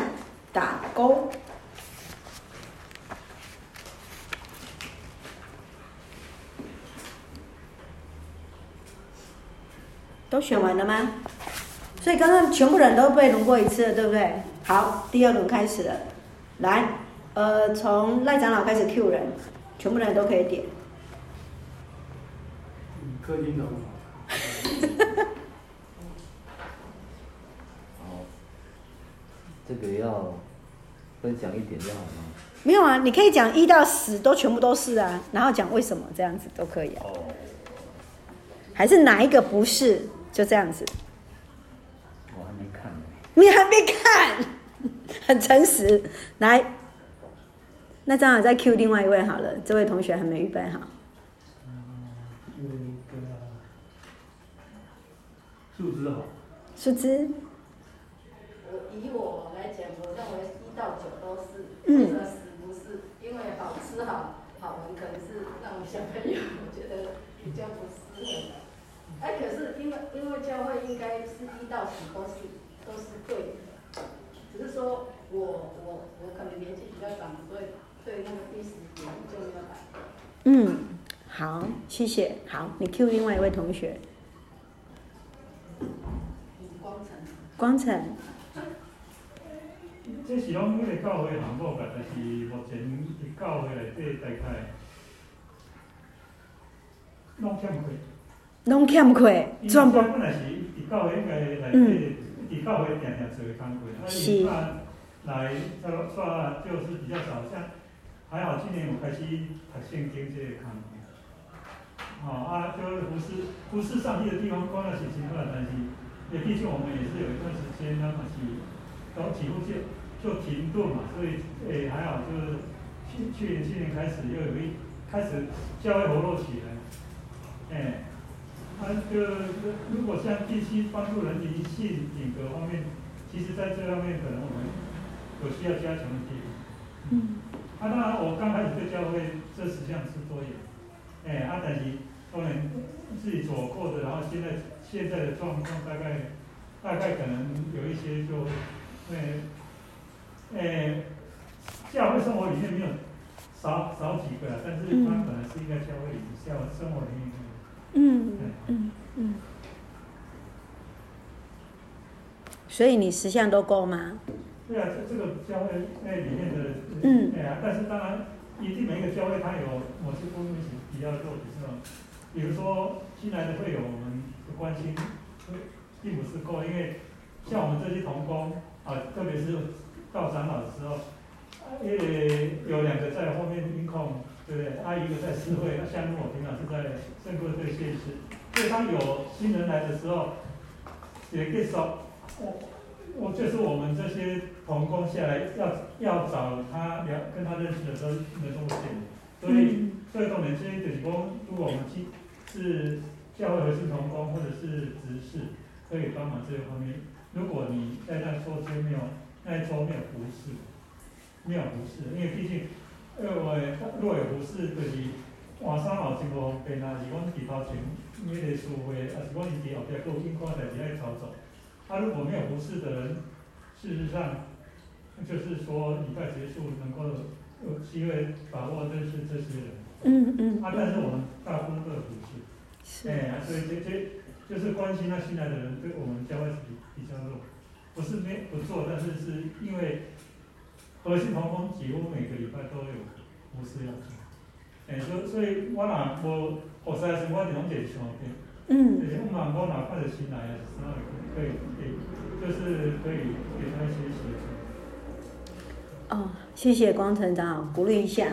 打勾。都选完了吗？所以刚刚全部人都被轮过一次了，对不对？好，第二轮开始了。来，呃，从赖长老开始 Q 人，全部人都可以点。客厅的。好，这个要分享一点就好吗？没有啊，你可以讲一到十都全部都是啊，然后讲为什么这样子都可以啊。哦。还是哪一个不是？就这样子，我还没看呢。你还没看，很诚实。来，那正好再 Q 另外一位好了。这位同学还没预备好。嗯，那个树枝好。树枝。我以我来讲，我认为一到九都是，嗯，十不是，因为好吃好好闻，可能是让小朋友我觉得比较不适合。哎，可是因为因为教会应该是一到十都是都是对的，只是说我我我可能年纪比较长，所以对那个第十点就没有改。嗯，好，谢谢。好，你 Q 另外一位同学。光成。光成。这是个教会项目噶，但是目前伫教会内底大概拢欠亏。拢欠亏，全部。本来是伫教会应该来，伫教会定定做的工课，啊，伊看来说说就是比较少，像还好今年我开始读圣经这个工课，好啊，就服侍服侍上帝的地方，光要写情况，但是也毕竟我们也是有一段时间，那么是都几乎就就停顿嘛，所以诶、欸、还好，就是去去年去年开始又有一开始教会活络起来，哎、欸，他就如果像地区帮助人灵性品格方面，其实在这方面可能我们有需要加强的地方。嗯。啊，当然我刚开始对教会这实际上是多有，哎、欸，啊，但是当然自己所过的，然后现在现在的状况大概大概可能有一些就，哎，哎，教会生活里面没有。少少几个，但是他本来是应该教会里教生活里面。嗯嗯嗯。所以你十项都够吗？对啊，这这个教会那里面的，嗯，哎呀，但是当然，一定每一个教会它有某些方面是比较弱的，是吧？比如说新来的会友，我们的关心并不是够，因为像我们这些童工啊，特别是到长老的时候。因为有两个在后面音控，对不对？他一个在司会，那项目我平常是在圣歌队献诗。所以当有新人来的时候，也可以说，我我就是我们这些同工下来要要找他聊，跟他认识的时候，能够见。所以这重点是就是说，如果我们去是教会核心同工或者是执事，可以帮忙这个方面。如果你在那桌间没有那一桌没有服侍。没有不是，因为毕竟，因为我若有不是，就是晚上好情况变啊，是讲伫头前那个聚会，还是讲伊伫后壁佫有其他代志爱操作。他如果没有不是的人，事实上，就是说礼拜结束能够有机会把握认识这些人。嗯嗯。啊，但是我们大部分都有不是。是。哎呀，所以这这就是关心那新来的人，对我们教会是比比较弱，不是没不做，但是是因为。核心同工几乎每个礼拜都有牧师要做，哎，所所以我若无学师时，我就拢袂想变。嗯。就是我嘛，我哪看着新来的时候，可以可以，就是可以给他一些协助。哦，谢谢光成长老鼓励一下。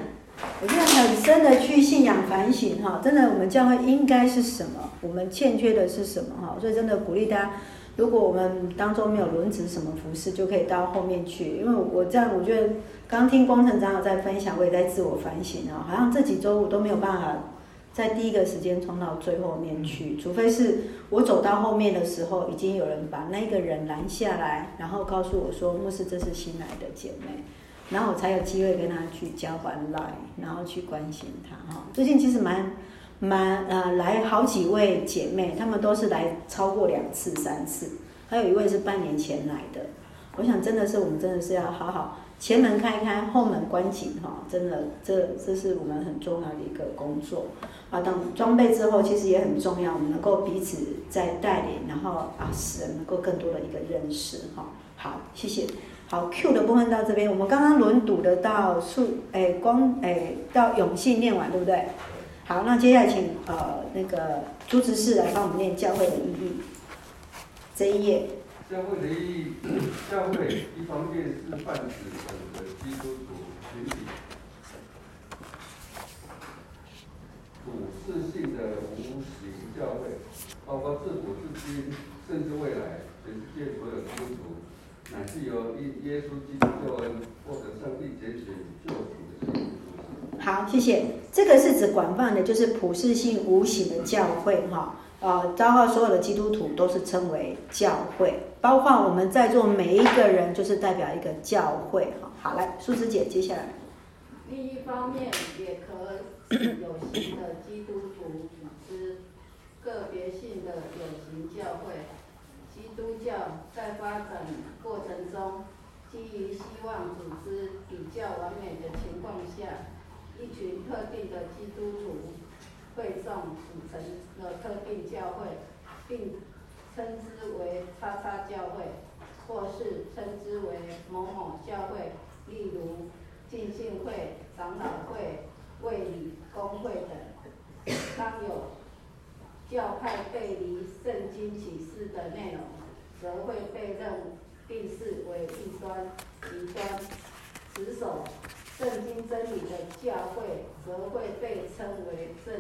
我现在很深的去信仰反省哈，真的，我们教会应该是什么？我们欠缺的是什么哈？所以真的鼓励大家。如果我们当中没有轮值什么服饰，就可以到后面去。因为我这样，我觉得刚听光成长老在分享，我也在自我反省啊。好像这几周我都没有办法在第一个时间冲到最后面去，除非是我走到后面的时候，已经有人把那个人拦下来，然后告诉我说：“牧师，这是新来的姐妹。”然后我才有机会跟她去交换 line，然后去关心她哈。最近其实蛮。蛮呃来好几位姐妹，她们都是来超过两次、三次，还有一位是半年前来的。我想真的是我们真的是要好好前门开开，后门关紧哈，真的这这是我们很重要的一个工作啊。等装备之后，其实也很重要，我们能够彼此在带领，然后啊使人能够更多的一个认识哈。好，谢谢。好，Q 的部分到这边，我们刚刚轮读的到数哎光哎到永信念完对不对？好，那接下来请呃那个朱执事来帮我们念教会的意义。这一页。教会的意义，教会一方面是泛指整个基督徒群体，普世性的无形教会，包括自古至今，甚至未来，全世界所有基督徒，乃是由耶耶稣基督救恩，获得上帝拣选救赎的信。好，谢谢。这个是指广泛的，就是普世性无形的教会，哈，呃，包括所有的基督徒都是称为教会，包括我们在座每一个人就是代表一个教会，哈。好，来，素芝姐，接下来。另一方面，也可有形的基督徒组织，个别性的有形教会。基督教在发展过程中，基于希望组织比较完美的情况下。一群特定的基督徒会众组成了特定教会，并称之为“叉叉教会”，或是称之为“某某教会”，例如浸信会、长老会、卫理公会等。当有教派背离圣经启示的内容，则会被认定是为异端、极端、持守。圣经真理的教会则会被称为正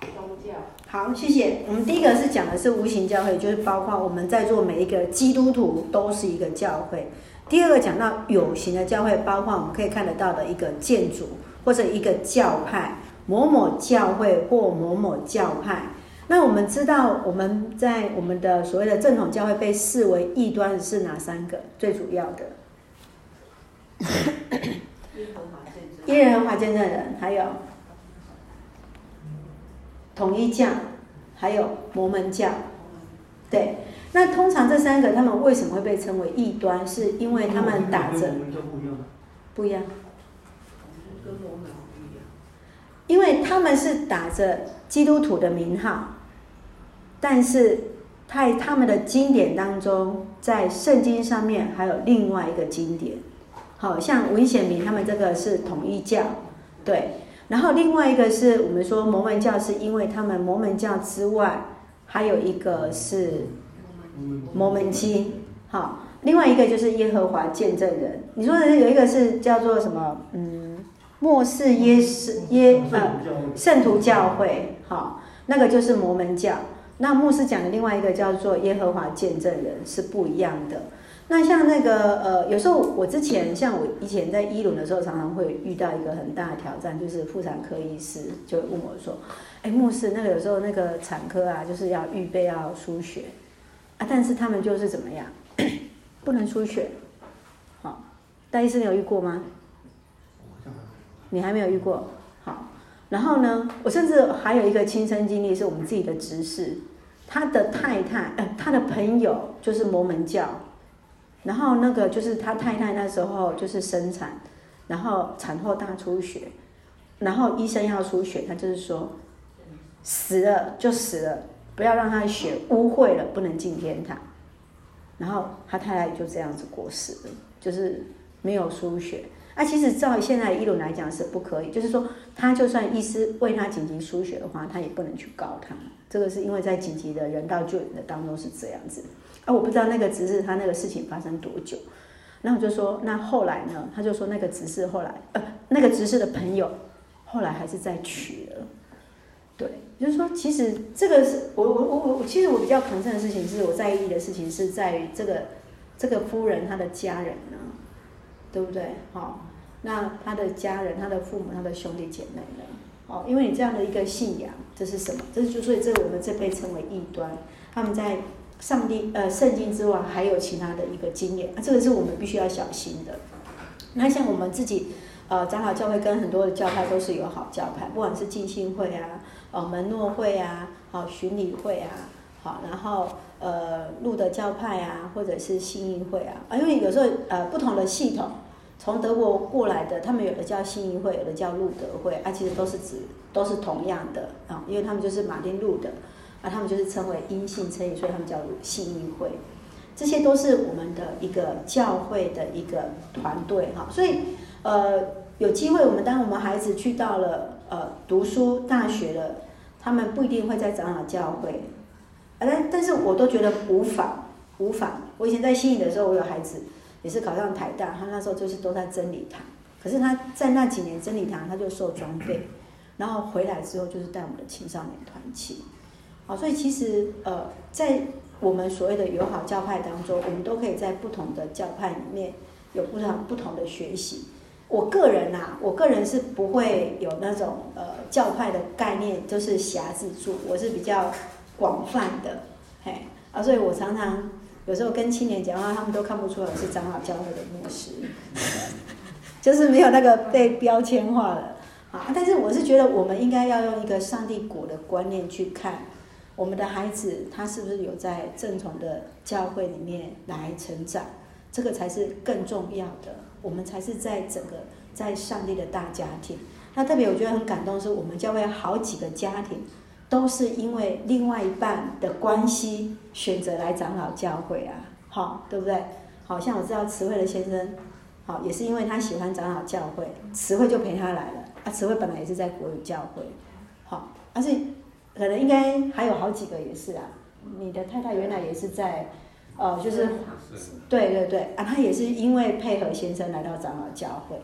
统宗教。好，谢谢。我们第一个是讲的是无形教会，就是包括我们在座每一个基督徒都是一个教会。第二个讲到有形的教会，包括我们可以看得到的一个建筑或者一个教派，某某教会或某某教派。那我们知道我们在我们的所谓的正统教会被视为异端是哪三个？最主要的，耶和华见证人，还有统一教，还有摩门教，对。那通常这三个他们为什么会被称为异端？是因为他们打着不一样，因为他们是打着基督徒的名号，但是在他们的经典当中，在圣经上面还有另外一个经典，好像文显明他们这个是统一教，对，然后另外一个是我们说摩门教，是因为他们摩门教之外还有一个是。摩门经，好，另外一个就是耶和华见证人。你说的有一个是叫做什么？嗯，末世耶是耶呃圣徒教会，好，那个就是摩门教。那牧师讲的另外一个叫做耶和华见证人是不一样的。那像那个呃，有时候我之前像我以前在一轮的时候，常常会遇到一个很大的挑战，就是妇产科医师就问我说：“哎，牧师，那个有时候那个产科啊，就是要预备要输血。”啊！但是他们就是怎么样，不能输血，好，戴医师，你有遇过吗？你还没有遇过，好。然后呢，我甚至还有一个亲身经历，是我们自己的执事，他的太太，他的朋友就是摩门教，然后那个就是他太太那时候就是生产，然后产后大出血，然后医生要输血，他就是说死了就死了。不要让他的血污秽了，不能进天堂。然后他太太就这样子过世了，就是没有输血。啊，其实照现在医论来讲是不可以，就是说他就算医师为他紧急输血的话，他也不能去告他。这个是因为在紧急的人道救援的当中是这样子。啊，我不知道那个执事他那个事情发生多久。然后我就说，那后来呢？他就说那个执事后来，呃，那个执事的朋友后来还是再娶了。对，就是说，其实这个是我我我我，其实我比较 concern 的事情是我在意的事情是在于这个这个夫人她的家人呢，对不对？好，那他的家人、他的父母、他的兄弟姐妹呢？哦，因为你这样的一个信仰，这是什么？这是就所以这我们这被称为异端。他们在上帝呃圣经之外还有其他的一个经验，啊，这个是我们必须要小心的。那像我们自己呃长老教会跟很多的教派都是友好教派，不管是浸信会啊。哦，门诺会啊，好，巡礼会啊，好，然后呃，路德教派啊，或者是信义会啊，啊，因为有时候呃，不同的系统从德国过来的，他们有的叫信义会，有的叫路德会，啊，其实都是指都是同样的啊，因为他们就是马丁路德，啊，他们就是称为阴性称义，所以他们叫信义会，这些都是我们的一个教会的一个团队哈，所以呃，有机会我们当我们孩子去到了。呃，读书大学了，他们不一定会在长老教会，但但是我都觉得无妨无妨。我以前在新营的时候，我有孩子也是考上台大，他那时候就是都在真理堂，可是他在那几年真理堂他就受装备，然后回来之后就是带我们的青少年团契，好，所以其实呃，在我们所谓的友好教派当中，我们都可以在不同的教派里面有不同不同的学习。我个人呐、啊，我个人是不会有那种呃教派的概念，就是狭制住，我是比较广泛的，嘿啊，所以我常常有时候跟青年讲话，他们都看不出来我是长老教会的牧师，就是没有那个被标签化了啊。但是我是觉得，我们应该要用一个上帝国的观念去看我们的孩子，他是不是有在正统的教会里面来成长，这个才是更重要的。我们才是在整个在上帝的大家庭。那特别我觉得很感动，是我们教会好几个家庭都是因为另外一半的关系选择来长老教会啊，好，对不对？好像我知道慈惠的先生，好，也是因为他喜欢长老教会，慈惠就陪他来了。啊，慈惠本来也是在国语教会，好，而且可能应该还有好几个也是啊。你的太太原来也是在。哦，就是，对对对啊，她也是因为配合先生来到长老教会，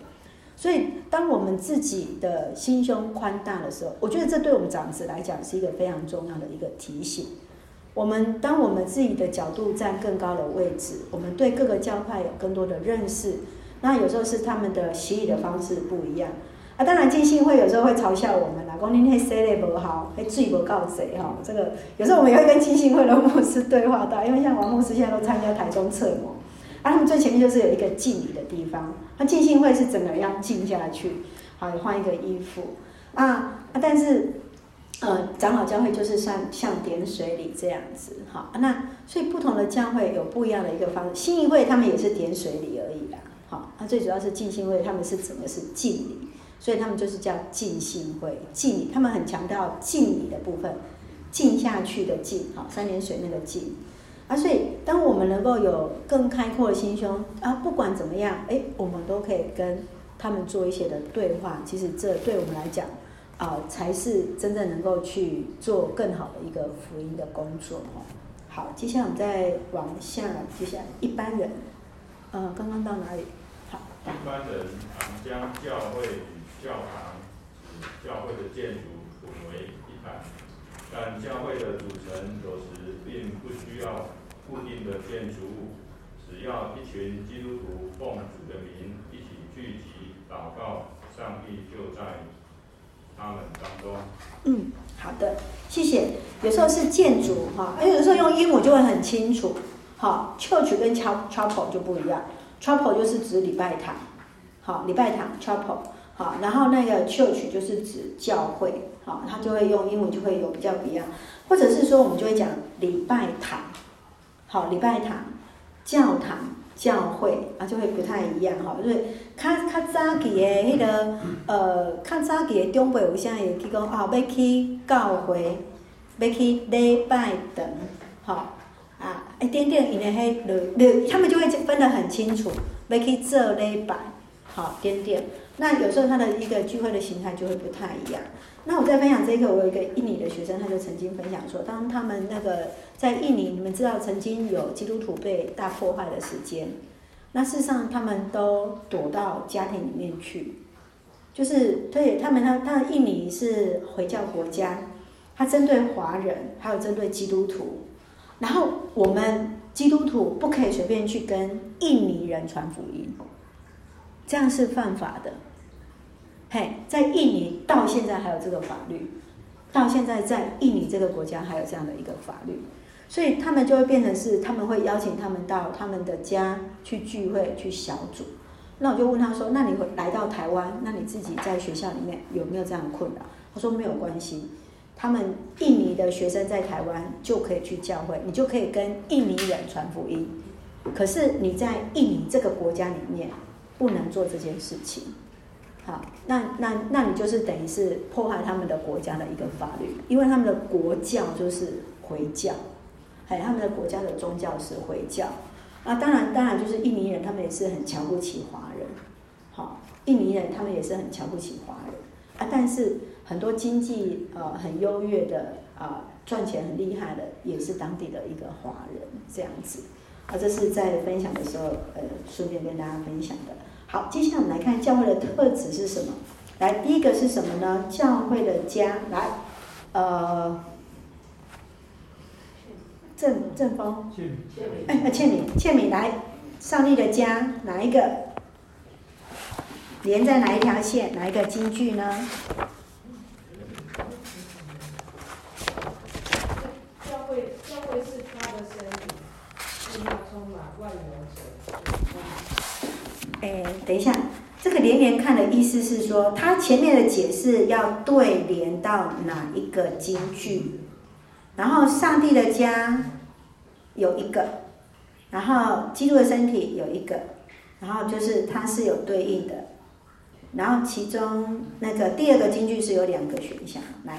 所以当我们自己的心胸宽大的时候，我觉得这对我们长子来讲是一个非常重要的一个提醒。我们当我们自己的角度站更高的位置，我们对各个教派有更多的认识。那有时候是他们的洗礼的方式不一样啊。当然，浸信会有时候会嘲笑我们啦，讲你那洗礼不好，还罪不告谁哈。这个有时候我们也会跟浸信会的牧师对话到，因为像王牧师现在都参加台中测模，啊，他们最前面就是有一个敬礼的地方。那浸信会是整个人要静下去，好，换一个衣服啊啊，但是。呃，长老教会就是像像点水礼这样子，好，那所以不同的教会有不一样的一个方式。信义会他们也是点水礼而已啦，好，那最主要是浸信会他们是整个是敬礼，所以他们就是叫浸信会敬，他们很强调敬礼的部分，敬下去的敬，好，三点水那个敬，啊，所以当我们能够有更开阔的心胸啊，不管怎么样，哎，我们都可以跟他们做一些的对话，其实这对我们来讲。啊，才是真正能够去做更好的一个福音的工作哦。好，接下来我们再往下，接下来一般人，呃，刚刚到哪里？好，一般人常将教会教堂、教会的建筑混为一谈，但教会的组成有时并不需要固定的建筑物，只要一群基督徒奉主的名一起聚集祷告，上帝就在。他们当中，嗯，好的，谢谢。有时候是建筑哈，而有时候用英文就会很清楚。好，church 跟 chapel 就不一样，chapel 就是指礼拜堂，好，礼拜堂 chapel，好，然后那个 church 就是指教会，好，它就会用英文就会有比较不一样，或者是说我们就会讲礼拜堂，好，礼拜堂，教堂。教会啊，就会不太一样哈，因为较较早期的迄个呃，较早期的长辈有啥会去讲哦，要去教会，要去礼拜堂，好啊，一点点因为迄落，他们就会分得很清楚，要去做礼拜，好点点。那有时候他的一个聚会的形态就会不太一样。那我在分享这一个，我有一个印尼的学生，他就曾经分享说，当他们那个在印尼，你们知道曾经有基督徒被大破坏的时间，那事实上他们都躲到家庭里面去，就是对他们，他他的印尼是回教国家，他针对华人，还有针对基督徒，然后我们基督徒不可以随便去跟印尼人传福音，这样是犯法的。在印尼到现在还有这个法律，到现在在印尼这个国家还有这样的一个法律，所以他们就会变成是他们会邀请他们到他们的家去聚会去小组。那我就问他说：“那你会来到台湾，那你自己在学校里面有没有这样的困扰？”他说：“没有关系，他们印尼的学生在台湾就可以去教会，你就可以跟印尼人传福音。可是你在印尼这个国家里面不能做这件事情。”好，那那那你就是等于是破坏他们的国家的一个法律，因为他们的国教就是回教，哎，他们的国家的宗教是回教。啊，当然当然就是印尼人，他们也是很瞧不起华人，好，印尼人他们也是很瞧不起华人啊。但是很多经济呃很优越的啊，赚钱很厉害的，也是当地的一个华人这样子。啊，这是在分享的时候呃，顺便跟大家分享的。好，接下来我们来看教会的特质是什么？来，第一个是什么呢？教会的家，来，呃，正正方，哎，倩敏，倩敏，来，上帝的家哪一个？连在哪一条线？哪一个金句呢？教会，教会是他的身体，是他充满万有者。哎，等一下，这个连连看的意思是说，它前面的解释要对连到哪一个金句，然后上帝的家有一个，然后基督的身体有一个，然后就是它是有对应的，然后其中那个第二个金句是有两个选项，来，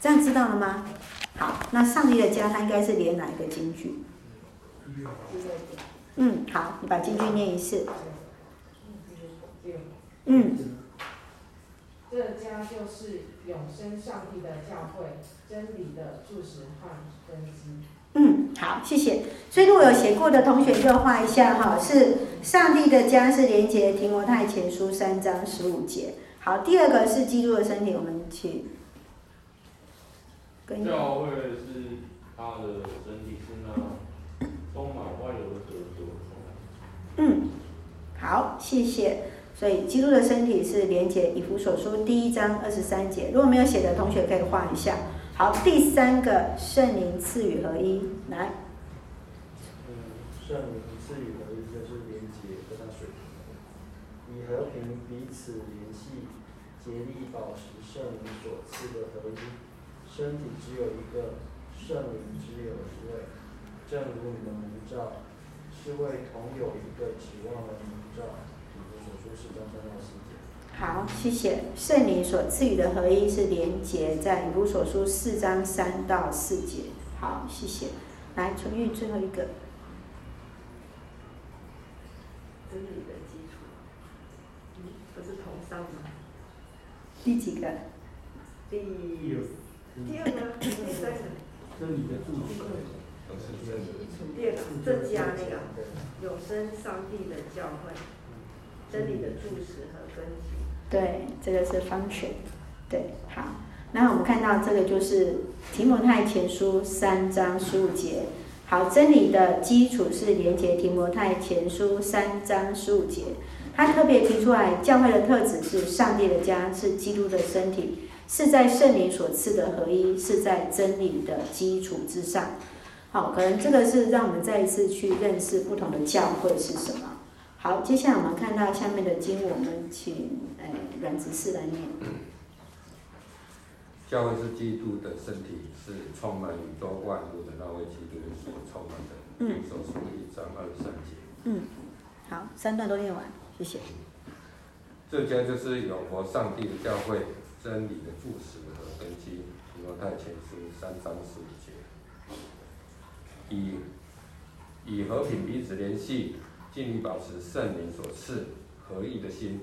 这样知道了吗？好，那上帝的家它应该是连哪一个金句？嗯，好，你把金句念一次。嗯，这家就是永生上帝的教会，真理的柱石和根基。嗯，好，谢谢。所以如果有写过的同学就画一下哈，是上帝的家是连接提摩太前书三章十五节。好，第二个是基督的身体，我们去。教会是他的身体是那充满万有的。嗯，好，谢谢。所以基督的身体是连接以弗所书第一章二十三节，如果没有写的同学可以画一下。好，第三个圣灵赐予合一，来。嗯，圣灵赐予合一就是连接和他水平，以和平彼此联系，竭力保持圣灵所赐的合一。身体只有一个，圣灵只有一位，正如你们蒙召，是为同有一个指望好，谢谢。圣灵所赐予的合一，是连结在以弗所书四章三到四节。好，谢谢。来，纯玉最后一个。真理的基础，嗯，不是同上吗？第几个？第第二个，第三个。真理的基础。第二个，这家那个永生上帝的教会。真理的柱石和根基。对，这个是 function。对，好。那我们看到这个就是提摩太前书三章十五节。好，真理的基础是连接提摩太前书三章十五节。他特别提出来，教会的特质是上帝的家，是基督的身体，是在圣灵所赐的合一，是在真理的基础之上。好，可能这个是让我们再一次去认识不同的教会是什么。好，接下来我们看到下面的经，我们请诶阮执事来念。教会是基督的身体，是充满宇宙万物的那位基督所充满的。嗯。所书一章二十三节。嗯，好，三段都念完，谢谢。这家就是永活上帝的教会，真理的柱石和根基。提摩太前书三章十五节。以以和平彼此联系。尽力保持圣灵所赐合一的心，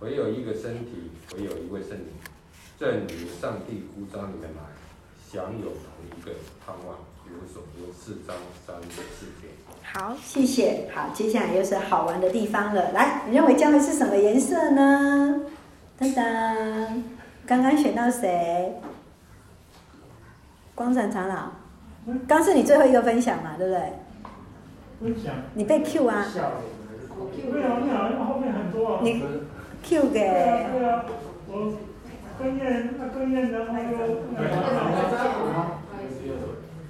唯有一个身体，唯有一位圣灵，正如上帝呼召你们来，享有同一个盼望。比如所书四章三十四节。好，谢谢。好，接下来又是好玩的地方了。来，你认为将会是什么颜色呢？噔噔，刚刚选到谁？光展长老，刚是你最后一个分享嘛，对不对？你被 Q 啊？对啊，对啊，后面很多啊。你 Q 给。对啊，对啊，我跟燕，那跟燕的那个。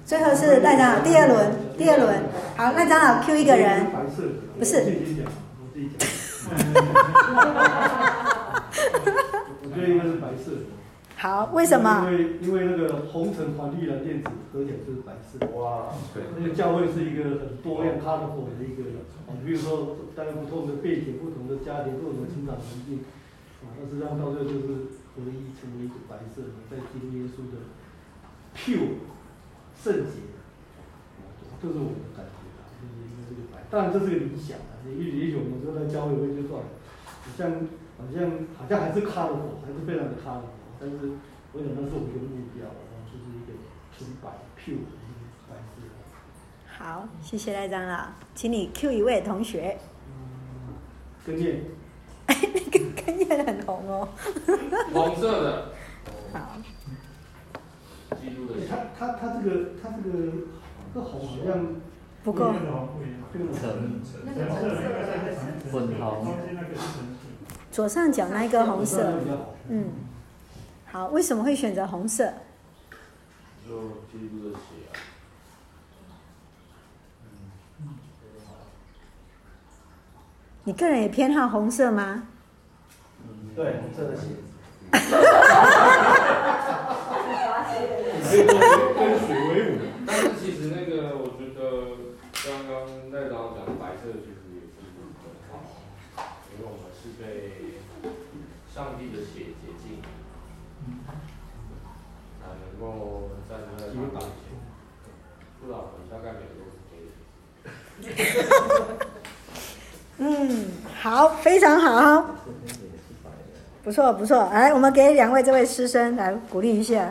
最后是赖长老第二轮，第二轮。好，赖长老 Q 一个人。不是。我觉得应该是白色。好，为什么？因为因为那个红橙黄绿蓝靛紫合起来就是白色。哇，对，那个教会是一个很多样、colorful 的一个，啊，比如说大家不同的背景、不同的家庭、不同的成长环境，啊，但实际上到最后就是合一成为一个白色的，在基督耶稣的 pure 圣洁，这是我的感觉啊，就是因为这个白，当然这是个理想啊，也也许我们说在教会会就算，好像好像好像还是 colorful，还是非常的 colorful。但是，我想那是我们一个目标，然后就是一个纯白 pure 的白色。好，谢谢赖长老，请你 Q 一位同学。嗯，跟叶。哎，那个根叶很红哦。红色的。好。记录的。他他他这个他这个这红好像不够。这个橙橙粉红。左上角那一个红色，嗯。好，为什么会选择红色？就基督的血啊。你个人也偏好红色吗？嗯，对，红色的鞋。跟水为伍。但是其实那个，我觉得刚刚赖长讲的白色其实也是很好，因为我们是被上帝的血洁净。嗯，好，非常好，不错不错。来，我们给两位这位师生来鼓励一下，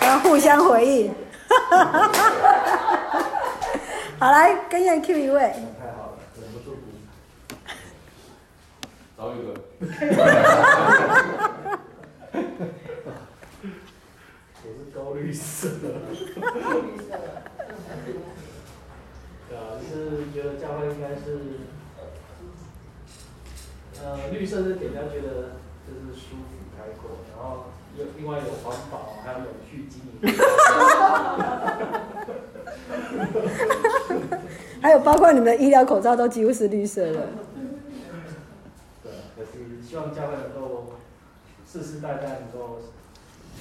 然后互相回忆。好，来，跟上 Q 一位。高绿色的。对啊，就是觉得教会应该是，呃，绿色是点人家觉得就是舒服开阔，然后又另外有环保，还有永续经营。还有包括你们的医疗口罩都几乎是绿色的。对，可是希望教会能够世世代代能够。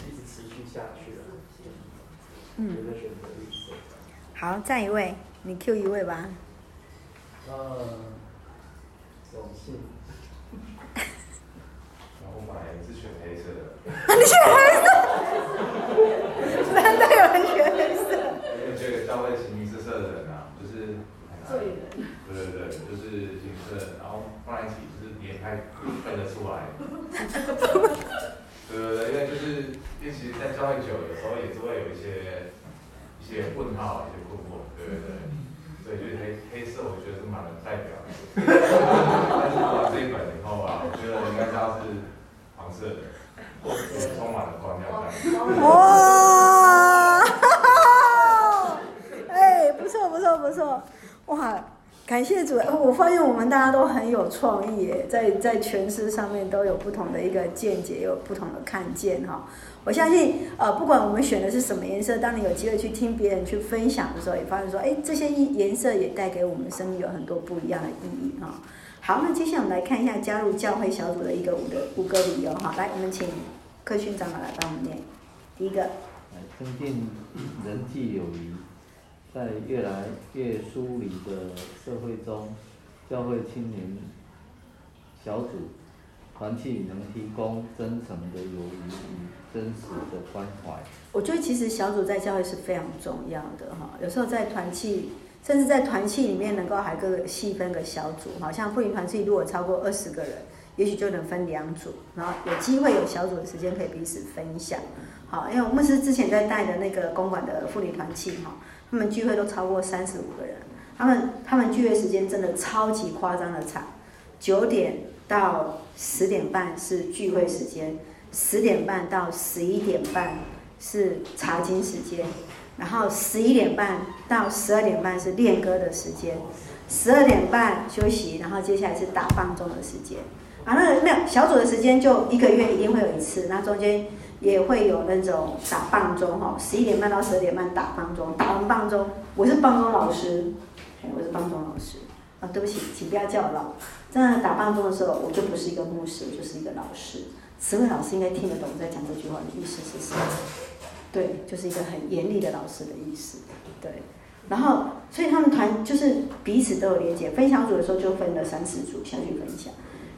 一直持续下去了。嗯。好，再一位，你 Q 一位吧。嗯，永信。然后买是选黑色的。你选黑色？难得有人选黑色。因为这个教会形形色色的人啊，就是。对对对，就是形色，然后放在一起就是连开分得出来。对对对，因为就是因为其实在教会久，有时候也是会有一些。一些问号，一些困惑，对对对，所以就是黑黑色，我觉得是蛮能代表的。但是读完这一本以后啊，我觉得应该它是黄色的，或者是充满了光亮。哇！哎，不错不错不错，哇！感谢主，我发现我们大家都很有创意耶，在在诠释上面都有不同的一个见解，有不同的看见哈。我相信，呃，不管我们选的是什么颜色，当你有机会去听别人去分享的时候，也发现说，哎，这些颜色也带给我们生命有很多不一样的意义哈。好，那接下来我们来看一下加入教会小组的一个五的五个理由哈。来，我们请科勋长老来帮我们念。第一个，来增进人际友谊，在越来越疏离的社会中，教会青年小组团契能提供真诚的友谊与真实的关怀。我觉得其实小组在教会是非常重要的哈。有时候在团契，甚至在团契里面能够还各个细分个小组，好像妇女团契如果超过二十个人，也许就能分两组，然后有机会有小组的时间可以彼此分享。好，因为我们是之前在带的那个公馆的妇女团契哈，他们聚会都超过三十五个人，他们他们聚会时间真的超级夸张的长，九点到十点半是聚会时间。十点半到十一点半是查经时间，然后十一点半到十二点半是练歌的时间，十二点半休息，然后接下来是打棒钟的时间。啊，那个没有小组的时间就一个月一定会有一次，那中间也会有那种打棒钟哈，十一点半到十二点半打棒钟，打完棒钟，我是棒钟老师，我是棒钟老师啊，对不起，请不要叫我老，真的打棒钟的时候，我就不是一个牧师，我就是一个老师。慈惠老师应该听得懂我在讲这句话的意思是什么？对，就是一个很严厉的老师的意思。对，然后所以他们团就是彼此都有连接，分享组的时候就分了三四组下去分享。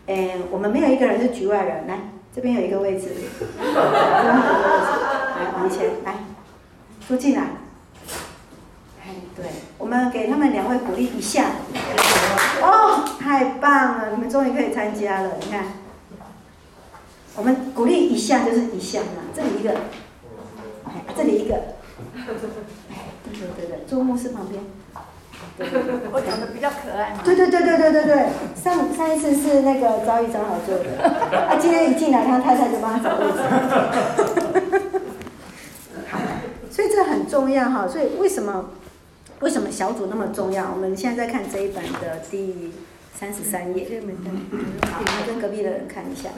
诶，我们没有一个人是局外人，来这边有一个位置，这边有一个位置，来往前来，坐进来。哎，对，我们给他们两位鼓励一下。哦，太棒了，你们终于可以参加了，你看。我们鼓励一下就是一下嘛，这里一个，哎，这里一个，哎，对对对对，坐牧师旁边。对对对，我长得比较可爱嘛。对对对对对对对，上上一次是那个遭遇长老做的，啊，今天一进来，他太太就帮他找位置。好，所以这很重要哈，所以为什么为什么小组那么重要？我们现在在看这一本的第。三十三页，好，来跟隔壁的人看一下。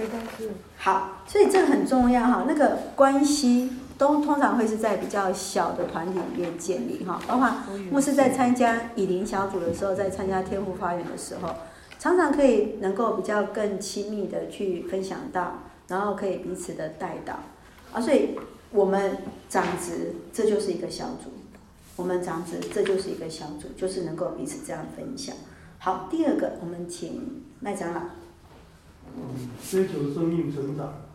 好，所以这个很重要哈。那个关系都通常会是在比较小的团体里面建立哈。包括牧师在参加以灵小组的时候，在参加天赋发源的时候，常常可以能够比较更亲密的去分享到，然后可以彼此的带到啊。所以我们长子这就是一个小组，我们长子这就是一个小组，就是能够彼此这样分享。好，第二个，我们请麦长老。嗯，追求生命成长啊，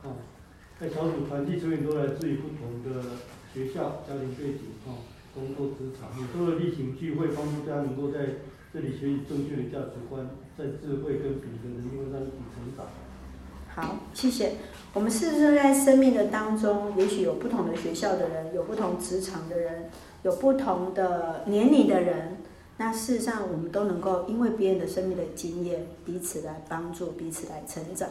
在小组团体成员都来自于不同的学校、家庭背景啊，工作职场，很多的例行聚会，帮助大家能够在这里学习正确的价值观，在智慧跟品格的能力上一起成长。好，谢谢。我们是不是在生命的当中，也许有不同的学校的人，有不同职场的人，有不同的年龄的人？那事实上，我们都能够因为别人的生命的经验，彼此来帮助，彼此来成长。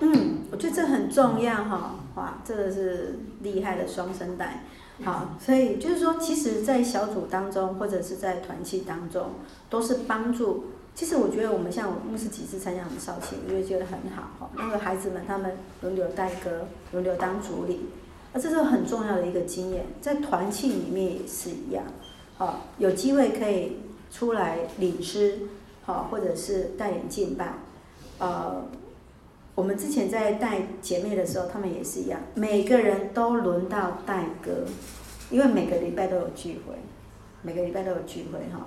嗯，我觉得这很重要哈，哇，这个是厉害的双生带。好，所以就是说，其实，在小组当中，或者是在团契当中，都是帮助。其实我觉得，我们像我牧师几次参加我们少庆，我就觉得很好哈。那个孩子们，他们轮流带歌，轮流当主理，啊，这是很重要的一个经验。在团契里面也是一样，好，有机会可以出来领诗。好，或者是带领敬拜，呃，我们之前在带姐妹的时候，她们也是一样，每个人都轮到带歌，因为每个礼拜都有聚会，每个礼拜都有聚会哈。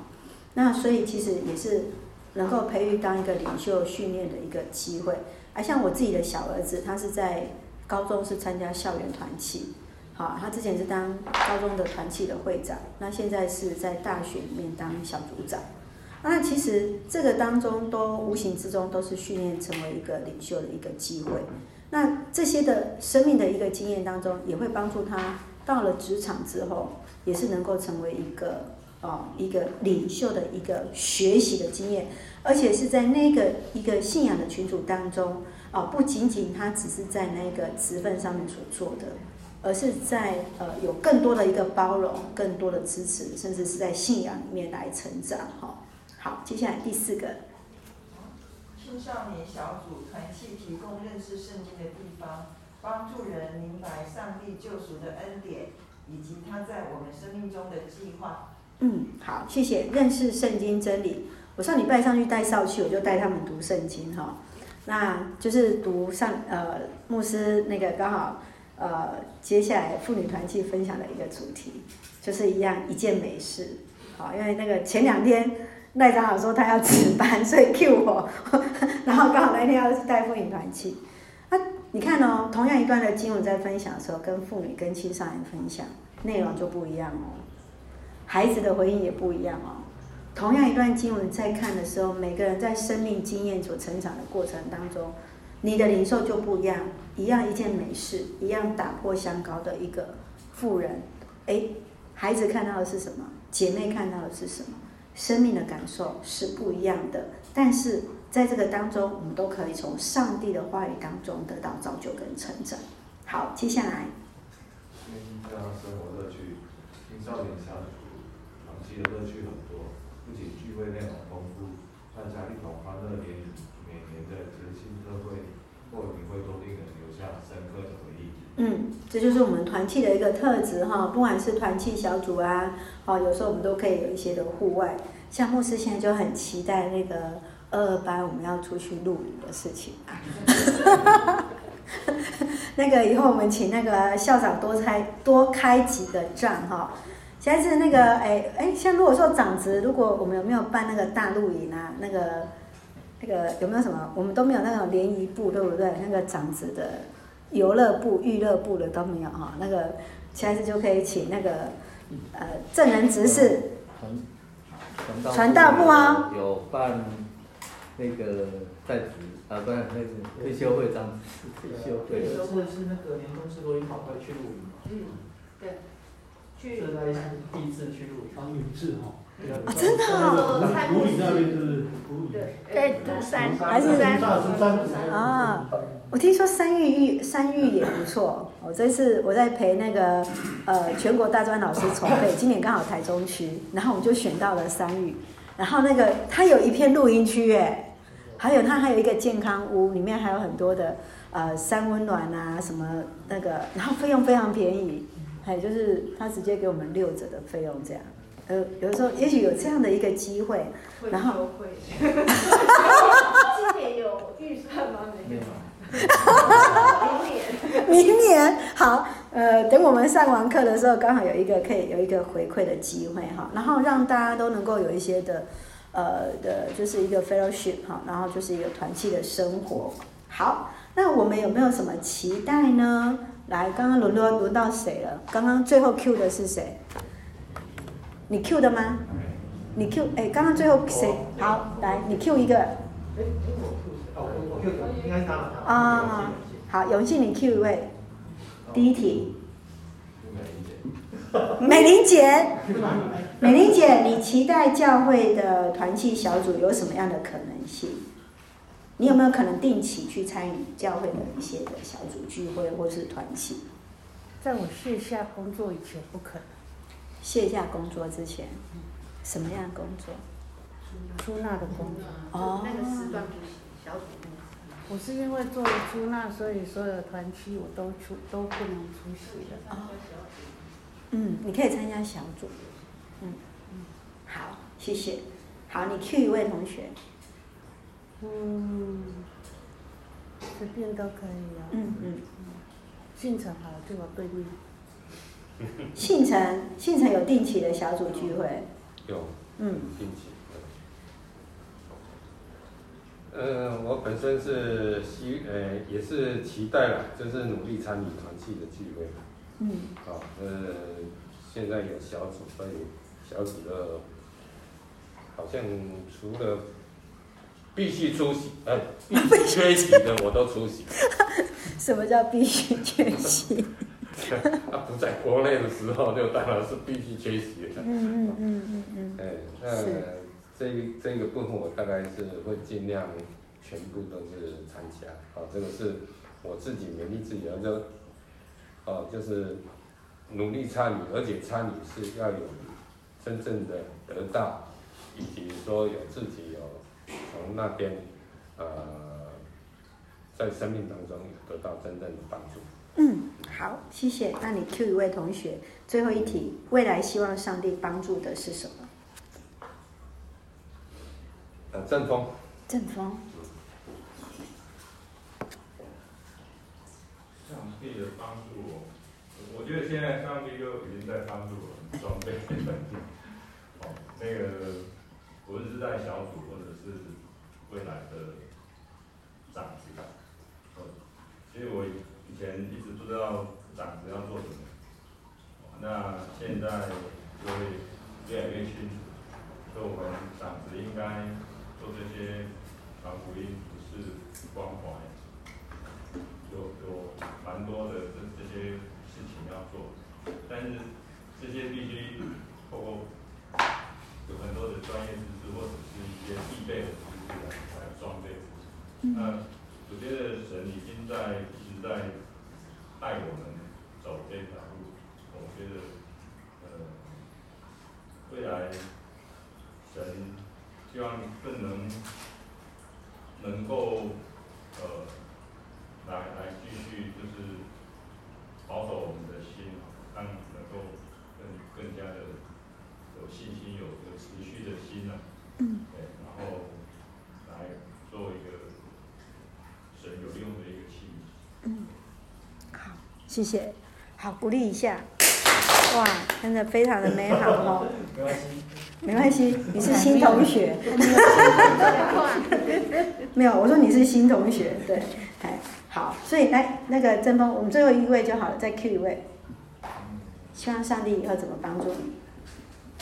那所以其实也是能够培育当一个领袖训练的一个机会。而像我自己的小儿子，他是在高中是参加校园团契，好，他之前是当高中的团契的会长，那现在是在大学里面当小组长。那其实这个当中都无形之中都是训练成为一个领袖的一个机会。那这些的生命的一个经验当中，也会帮助他到了职场之后，也是能够成为一个哦一个领袖的一个学习的经验，而且是在那个一个信仰的群组当中哦，不仅仅他只是在那个职分上面所做的，而是在呃有更多的一个包容、更多的支持，甚至是在信仰里面来成长哈。好，接下来第四个，青少年小组团契提供认识圣经的地方，帮助人明白上帝救赎的恩典，以及他在我们生命中的计划。嗯，好，谢谢。认识圣经真理，我上礼拜上去带少去，我就带他们读圣经哈。那就是读上呃牧师那个刚好呃接下来妇女团契分享的一个主题，就是一样一件美事。好，因为那个前两天。赖长老说他要值班，所以 Q 我，然后刚好那天要带妇女团去。啊，你看哦，同样一段的经文在分享的时候，跟妇女、跟青少年分享内容就不一样哦，孩子的回应也不一样哦。同样一段经文在看的时候，每个人在生命经验所成长的过程当中，你的领受就不一样。一样一件美事，一样打破香膏的一个妇人，哎，孩子看到的是什么？姐妹看到的是什么？生命的感受是不一样的，但是在这个当中，我们都可以从上帝的话语当中得到造就跟成长。好，接下来。添加生活乐趣，青少年小组长期的乐趣很多，不仅聚会内容丰富，大家一同欢乐联谊，每年的节庆特会或营会都令人留下深刻的回忆。嗯，这就是我们团契的一个特质哈，不管是团契小组啊，哦，有时候我们都可以有一些的户外，像牧师现在就很期待那个二二八我们要出去露营的事情啊。那个以后我们请那个校长多开多开几个站哈。现在是那个哎哎，像如果说长子，如果我们有没有办那个大露营啊？那个那个有没有什么？我们都没有那种联谊部，对不对？那个长子的。游乐部、娱乐部的都没有哈，那个下次就可以请那个呃正人执事传传道部啊，有办那个在职啊，不是那个退休会长退休会，退休会是那个年终是录音跑会去录音嘛？嗯，对，去。这是第一次去录音，当录制哈。啊，真的啊！古里那边是对，在独山还是山？啊，我听说山玉玉山玉也不错。我这次我在陪那个呃全国大专老师筹备，今年刚好台中区，然后我们就选到了山玉。然后那个它有一片露营区哎，还有它还有一个健康屋，里面还有很多的呃三温暖啊什么那个，然后费用非常便宜，还有就是他直接给我们六折的费用这样。呃，有的时候也许有这样的一个机会，然后，今年有预算吗？没有。明年，明年好，呃，等我们上完课的时候，刚好有一个可以有一个回馈的机会哈，然后让大家都能够有一些的呃的，就是一个 fellowship 哈，然后就是一个团契的生活。好，那我们有没有什么期待呢？来，刚刚轮到轮到谁了？刚刚最后 Q 的是谁？你 Q 的吗？你 Q 哎，刚刚最后谁？好，来你 Q 一个。哎，我 Q 哦，我 Q 的，应该是他。啊，好，永信你 Q 一位。第一题。美玲姐。美玲姐，你期待教会的团契小组有什么样的可能性？你有没有可能定期去参与教会的一些的小组聚会或是团契？在我卸下工作以前，不可能。卸下工作之前，什么样的工作？出纳的工作。哦。那个时段小组。我是因为做了出纳，所以所有的团期我都出都不能出席的。哦。嗯，你可以参加小组。嗯嗯。好，谢谢。好，你 Q 一位同学。嗯，随便都可以啊。嗯嗯。信诚好，就我对面。信诚，信诚有定期的小组聚会。有。嗯。定期。呃，我本身是希，呃，也是期待了，就是努力参与团契的聚会。嗯。好，呃，现在有小组，所以小组的，好像除了。必须出席，呃，必须缺席的我都出席。什么叫必须缺席？他不在国内的时候，就当然是必须缺席的。嗯嗯嗯嗯嗯。哎，那这这个部分我大概是会尽量全部都是参加。好，这个是我自己勉励自己，就哦，就是努力参与，而且参与是要有真正的得到，以及说有自己有。从那边，呃，在生命当中得到真正的帮助。嗯，好，谢谢。那你 Q 一位同学，最后一题，未来希望上帝帮助的是什么？呃，阵风。阵风。上帝的帮助我，我觉得现在上帝就已经在帮助我装备。哦，那个。无论是在小组，或者是未来的长子，呃，其实我以前一直不知道长子要做什么，那现在就会越来越清楚，说我们长子应该做这些传福音，不是关怀，有有蛮多的这这些事情要做，但是这些必须透过有很多的专业知识。或者是一些必备的知识来来装备。那我觉得神已经在一直在带我们走这条路。我觉得，呃，未来神希望更能能够呃来来继续就是保守我们的心，让能够更更加的有信心，有有持续的心啊。嗯，对，然后来做一个神有用的一个器皿。嗯，好，谢谢，好，鼓励一下。哇，真的非常的美好哦。没关系，没关系，你是新同学。没有，我说你是新同学，对，哎，好，所以来那个阵风，我们最后一位就好了，再 Q 一位。希望上帝以后怎么帮助你？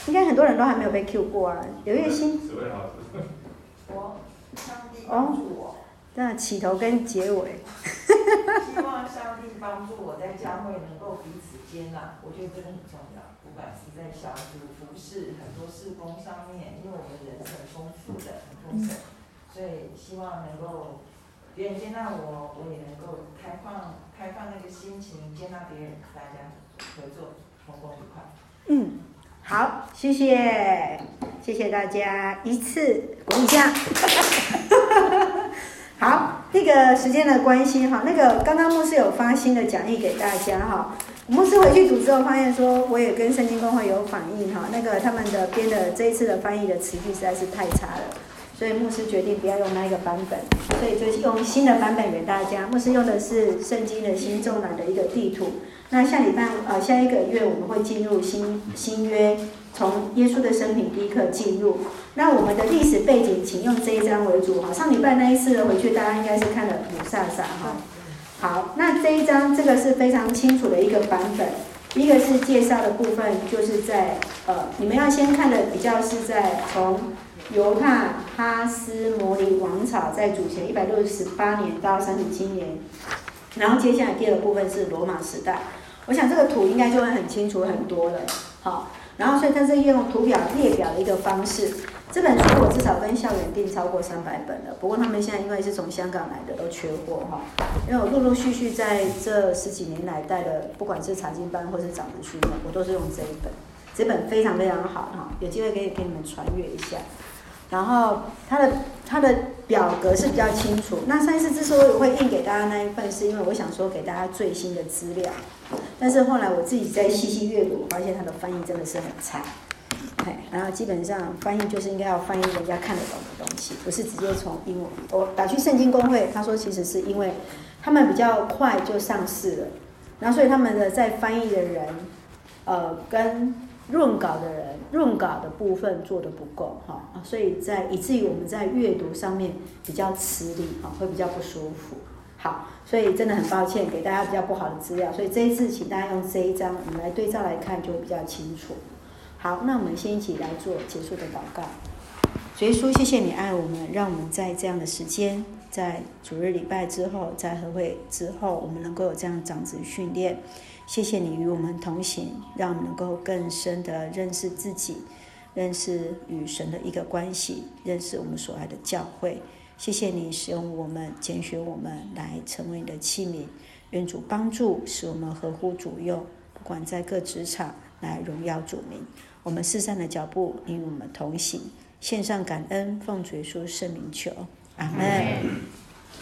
应该很多人都还没有被 Q 过啊，刘月心。我，上帝帮助我。那起头跟结尾。希望上帝帮助我在教会能够彼此接纳，我觉得这个很重要。不管是在小组服饰很多事工上面，因为我们人是很丰富的，很丰盛，所以希望能够别人接纳我，我也能够开放开放那个心情接纳别人，大家合作，同工愉快。嗯。好，谢谢，谢谢大家，一次鼓一下。好，那个时间的关系哈，那个刚刚牧师有发新的讲义给大家哈，牧师回去组之后发现说，我也跟圣经公会有反映哈，那个他们的编的这一次的翻译的词句实在是太差了，所以牧师决定不要用那个版本，所以就用新的版本给大家。牧师用的是圣经的新中南的一个地图。那下礼拜呃下一个月我们会进入新新约，从耶稣的生平第一课进入。那我们的历史背景，请用这一章为主哈。上礼拜那一次回去，大家应该是看了母萨萨哈。好，那这一章这个是非常清楚的一个版本。一个是介绍的部分，就是在呃，你们要先看的比较是在从犹太哈斯摩尼王朝在主前一百六十八年到三十七年，然后接下来第二部分是罗马时代。我想这个图应该就会很清楚很多了，好，然后所以它是用图表列表的一个方式。这本书我至少跟校园订超过三百本了，不过他们现在因为是从香港来的，都缺货哈。因为我陆陆续续在这十几年来带的，不管是财经班或是长子训练，我都是用这一本，这本非常非常好哈，有机会可以给你们传阅一下。然后它的它的表格是比较清楚。那上一次之所以会印给大家那一份，是因为我想说给大家最新的资料，但是后来我自己在细细阅读，我发现它的翻译真的是很差。然后基本上翻译就是应该要翻译人家看得懂的东西，不是直接从英文。我打去圣经公会，他说其实是因为他们比较快就上市了，然后所以他们的在翻译的人，呃，跟润稿的人润稿的部分做得不够哈，所以在以至于我们在阅读上面比较吃力啊，会比较不舒服。好，所以真的很抱歉给大家比较不好的资料，所以这一次请大家用这一张，我们来对照来看就会比较清楚。好，那我们先一起来做结束的祷告。主耶稣，谢谢你爱我们，让我们在这样的时间，在主日礼拜之后，在和会之后，我们能够有这样的长子训练。谢谢你与我们同行，让我们能够更深的认识自己，认识与神的一个关系，认识我们所爱的教会。谢谢你使用我们，拣选我们来成为你的器皿。愿主帮助，使我们合乎主用，不管在各职场来荣耀主名。我们四散的脚步与我们同行，献上感恩，奉主耶稣圣名求，阿门。